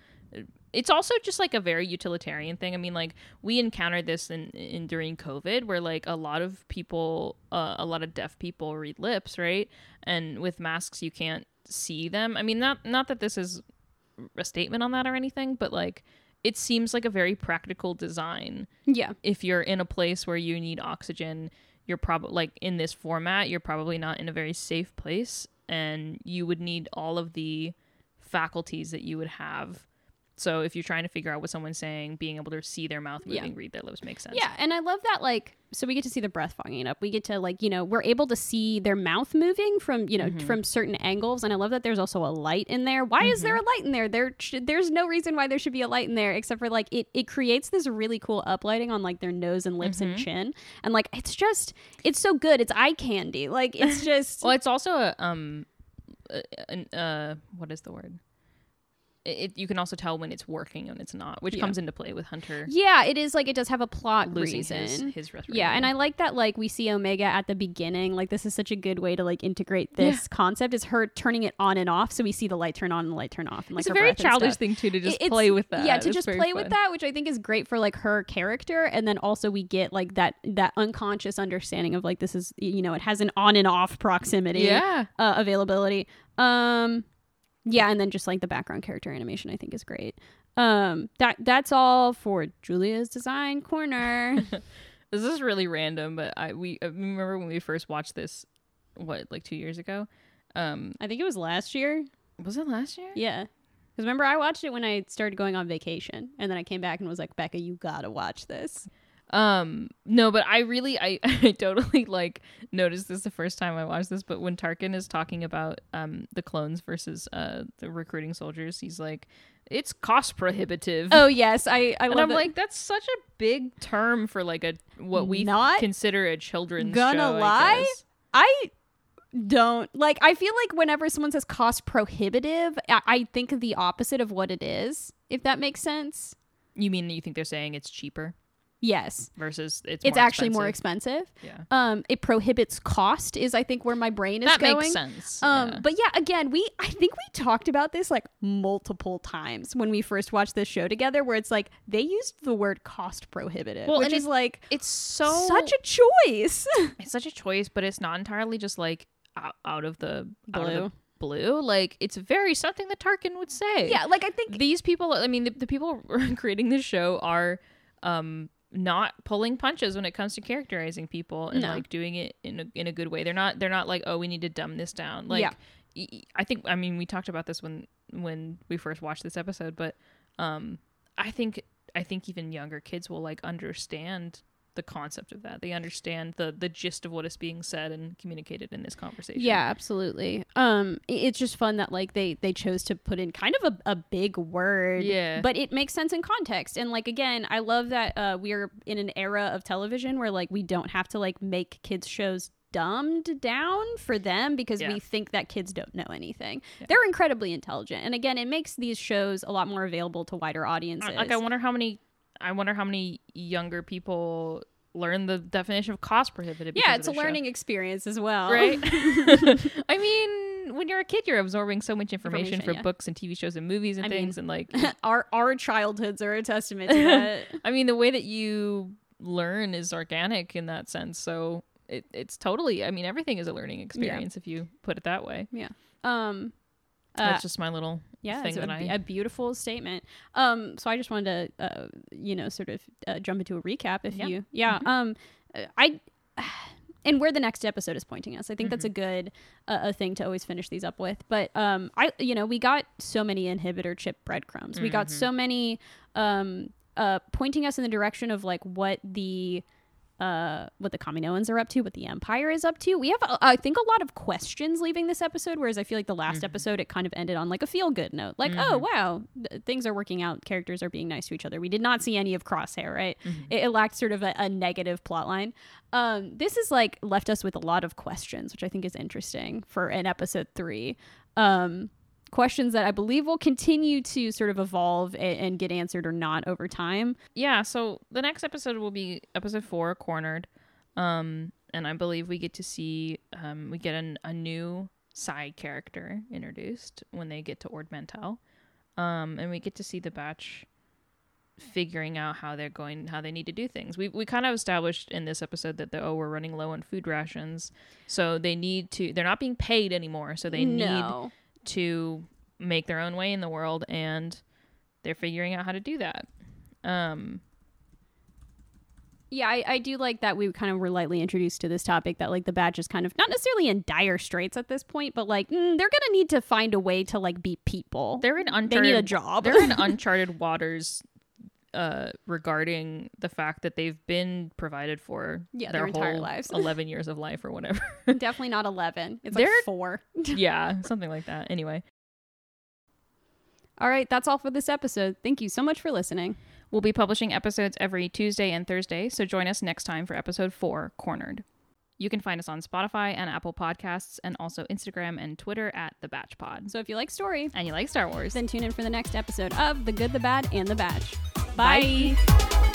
it's also just like a very utilitarian thing. I mean, like we encountered this in, in during COVID, where like a lot of people, uh, a lot of deaf people read lips, right? And with masks, you can't see them. I mean, not not that this is a statement on that or anything, but like it seems like a very practical design. yeah. If you're in a place where you need oxygen, you're probably like in this format, you're probably not in a very safe place, and you would need all of the faculties that you would have So if you're trying to figure out what someone's saying, being able to see their mouth Yeah. moving, read their lips makes sense. Yeah, and I love that like so we get to see the breath fogging up. We get to like, you know, we're able to see their mouth moving from, you know, Mhm. from certain angles and I love that there's also a light in there. Why is there a light in there? There should, there's no reason why there should be a light in there except for like it it creates this really cool uplighting on like their nose and lips and Mhm. chin. And like it's just it's so good. It's eye candy. Like it's just Well, it's also a um, uh, an, uh, what is the word? It, you can also tell when it's working and it's not, which Yeah. comes into play with Hunter Yeah, it is like it does have a plot losing reason. his his. Yeah, and I like that like we see Omega at the beginning. Like this is such a good way to like integrate this concept is her turning it on and off. So we see the light turn on and the light turn off and like it's a very childish thing too to just It- play with that. Yeah, to It's just play with that, which I think is great for like her character, and then also we get like that that unconscious understanding of like this is you know it has an on and off proximity Yeah, uh, availability. Um, yeah, and then just like the background character animation, I think is great. Um, that that's all for Julia's design corner. this is really random, but I we I remember when we first watched this, what like two years ago. Um, I think it was last year. was it last year? Yeah. Because remember, I watched it when I started going on vacation, and then I came back and was like, "Becca, you gotta watch this." Um, no, but I really, I, I totally like noticed this the first time I watched this. But when Tarkin is talking about um the clones versus uh the recruiting soldiers, he's like, it's cost prohibitive. Oh yes, I I and I'm like, that's such a big term for like a what we Not consider a children's gonna show, I lie. guess. I don't like. I feel like whenever someone says cost prohibitive, I, I think the opposite of what it is. If that makes sense. You mean you think they're saying it's cheaper Yes, versus it's it's more actually more expensive? expensive. Yeah, Um, it prohibits cost. Is I think where my brain is that going. makes sense. Um, yeah. but yeah, again, we I think we talked about this like multiple times when we first watched this show together, where it's like they used the word cost prohibitive, Well, which is like it's so such a choice. it's such a choice, but it's not entirely just like out, out of the Blue. blue. Like it's very something that Tarkin would say. yeah, like I think these people. I mean, the, the people creating this show are um not pulling punches when it comes to characterizing people and No. like doing it in a, in a good way. They're not they're not like oh we need to dumb this down. Like Yeah. I think I mean we talked about this when when we first watched this episode, but um I think I think even younger kids will like understand the concept of that. They understand the the gist of what is being said and communicated in this conversation. Yeah, absolutely. Um, it's just fun that like they they chose to put in kind of a, a big word. Yeah. But it makes sense in context. And like again, I love that uh, we're in an era of television where like we don't have to like make kids shows dumbed down for them because Yeah. we think that kids don't know anything. They're incredibly intelligent. And again, it makes these shows a lot more available to wider audiences. I- like I wonder how many I wonder how many younger people learn the definition of cost prohibitive. yeah, it's a show. learning experience as well. right? I mean, when you're a kid, you're absorbing so much information, Information, for yeah. books and TV shows and movies and I mean- things, and like, our our childhoods are a testament to that. I mean, the way that you learn is organic in that sense. So it, it's totally. I mean, everything is a learning experience if you put it that way. Yeah. Um uh, That's just my little Yeah, thing a, that be- I. a beautiful statement. Um, so I just wanted to, uh, you know, sort of uh, jump into a recap. If Yeah. you, yeah, Mhm. um, I, and where the next episode is pointing us, I think that's a Mm-hmm. good uh, a thing to always finish these up with. But um, I, you know, we got so many inhibitor chip breadcrumbs. We got so many, um, uh, pointing us in the direction of like what the uh, what the Kaminoans are up to, what the Empire is up to. We have, uh, I think, a lot of questions leaving this episode, whereas I feel like the last Mhm. episode it kind of ended on like a feel good note, like, oh wow, th- things are working out, characters are being nice to each other. We did not see any of Crosshair, right? Mhm. It, it lacked sort of a, a negative plot line. Um, this is like left us with a lot of questions, which I think is interesting for an episode three. Um, questions that I believe will continue to sort of evolve and, and get answered or not over time. yeah so the next episode will be episode four cornered um and i believe we get to see um we get an, a new side character introduced when they get to ord mantell um and we get to see the batch figuring out how they're going how they need to do things we, we kind of established in this episode that the oh we're running low on food rations so they need to they're not being paid anymore so they need no. To make their own way in the world and they're figuring out how to do that um Yeah, I, I do like that we kind of were lightly introduced to this topic that like the Batch is kind of not necessarily in dire straits at this point, but like mm, they're gonna need to find a way to like be people. They're in they need a job. they're in uncharted waters uh regarding the fact that they've been provided for Yeah, their, their entire whole lives. 11 years of life or whatever Definitely not eleven. It's like They're- four. yeah something like that anyway All right, that's all for this episode. Thank you so much for listening. we'll be publishing episodes every tuesday and thursday so join us next time for episode 4 cornered you can find us on spotify and apple podcasts and also instagram and twitter at the batch pod So if you like story, and you like star wars then tune in for the next episode of The Good, the Bad, and the Batch. Bye. Bye.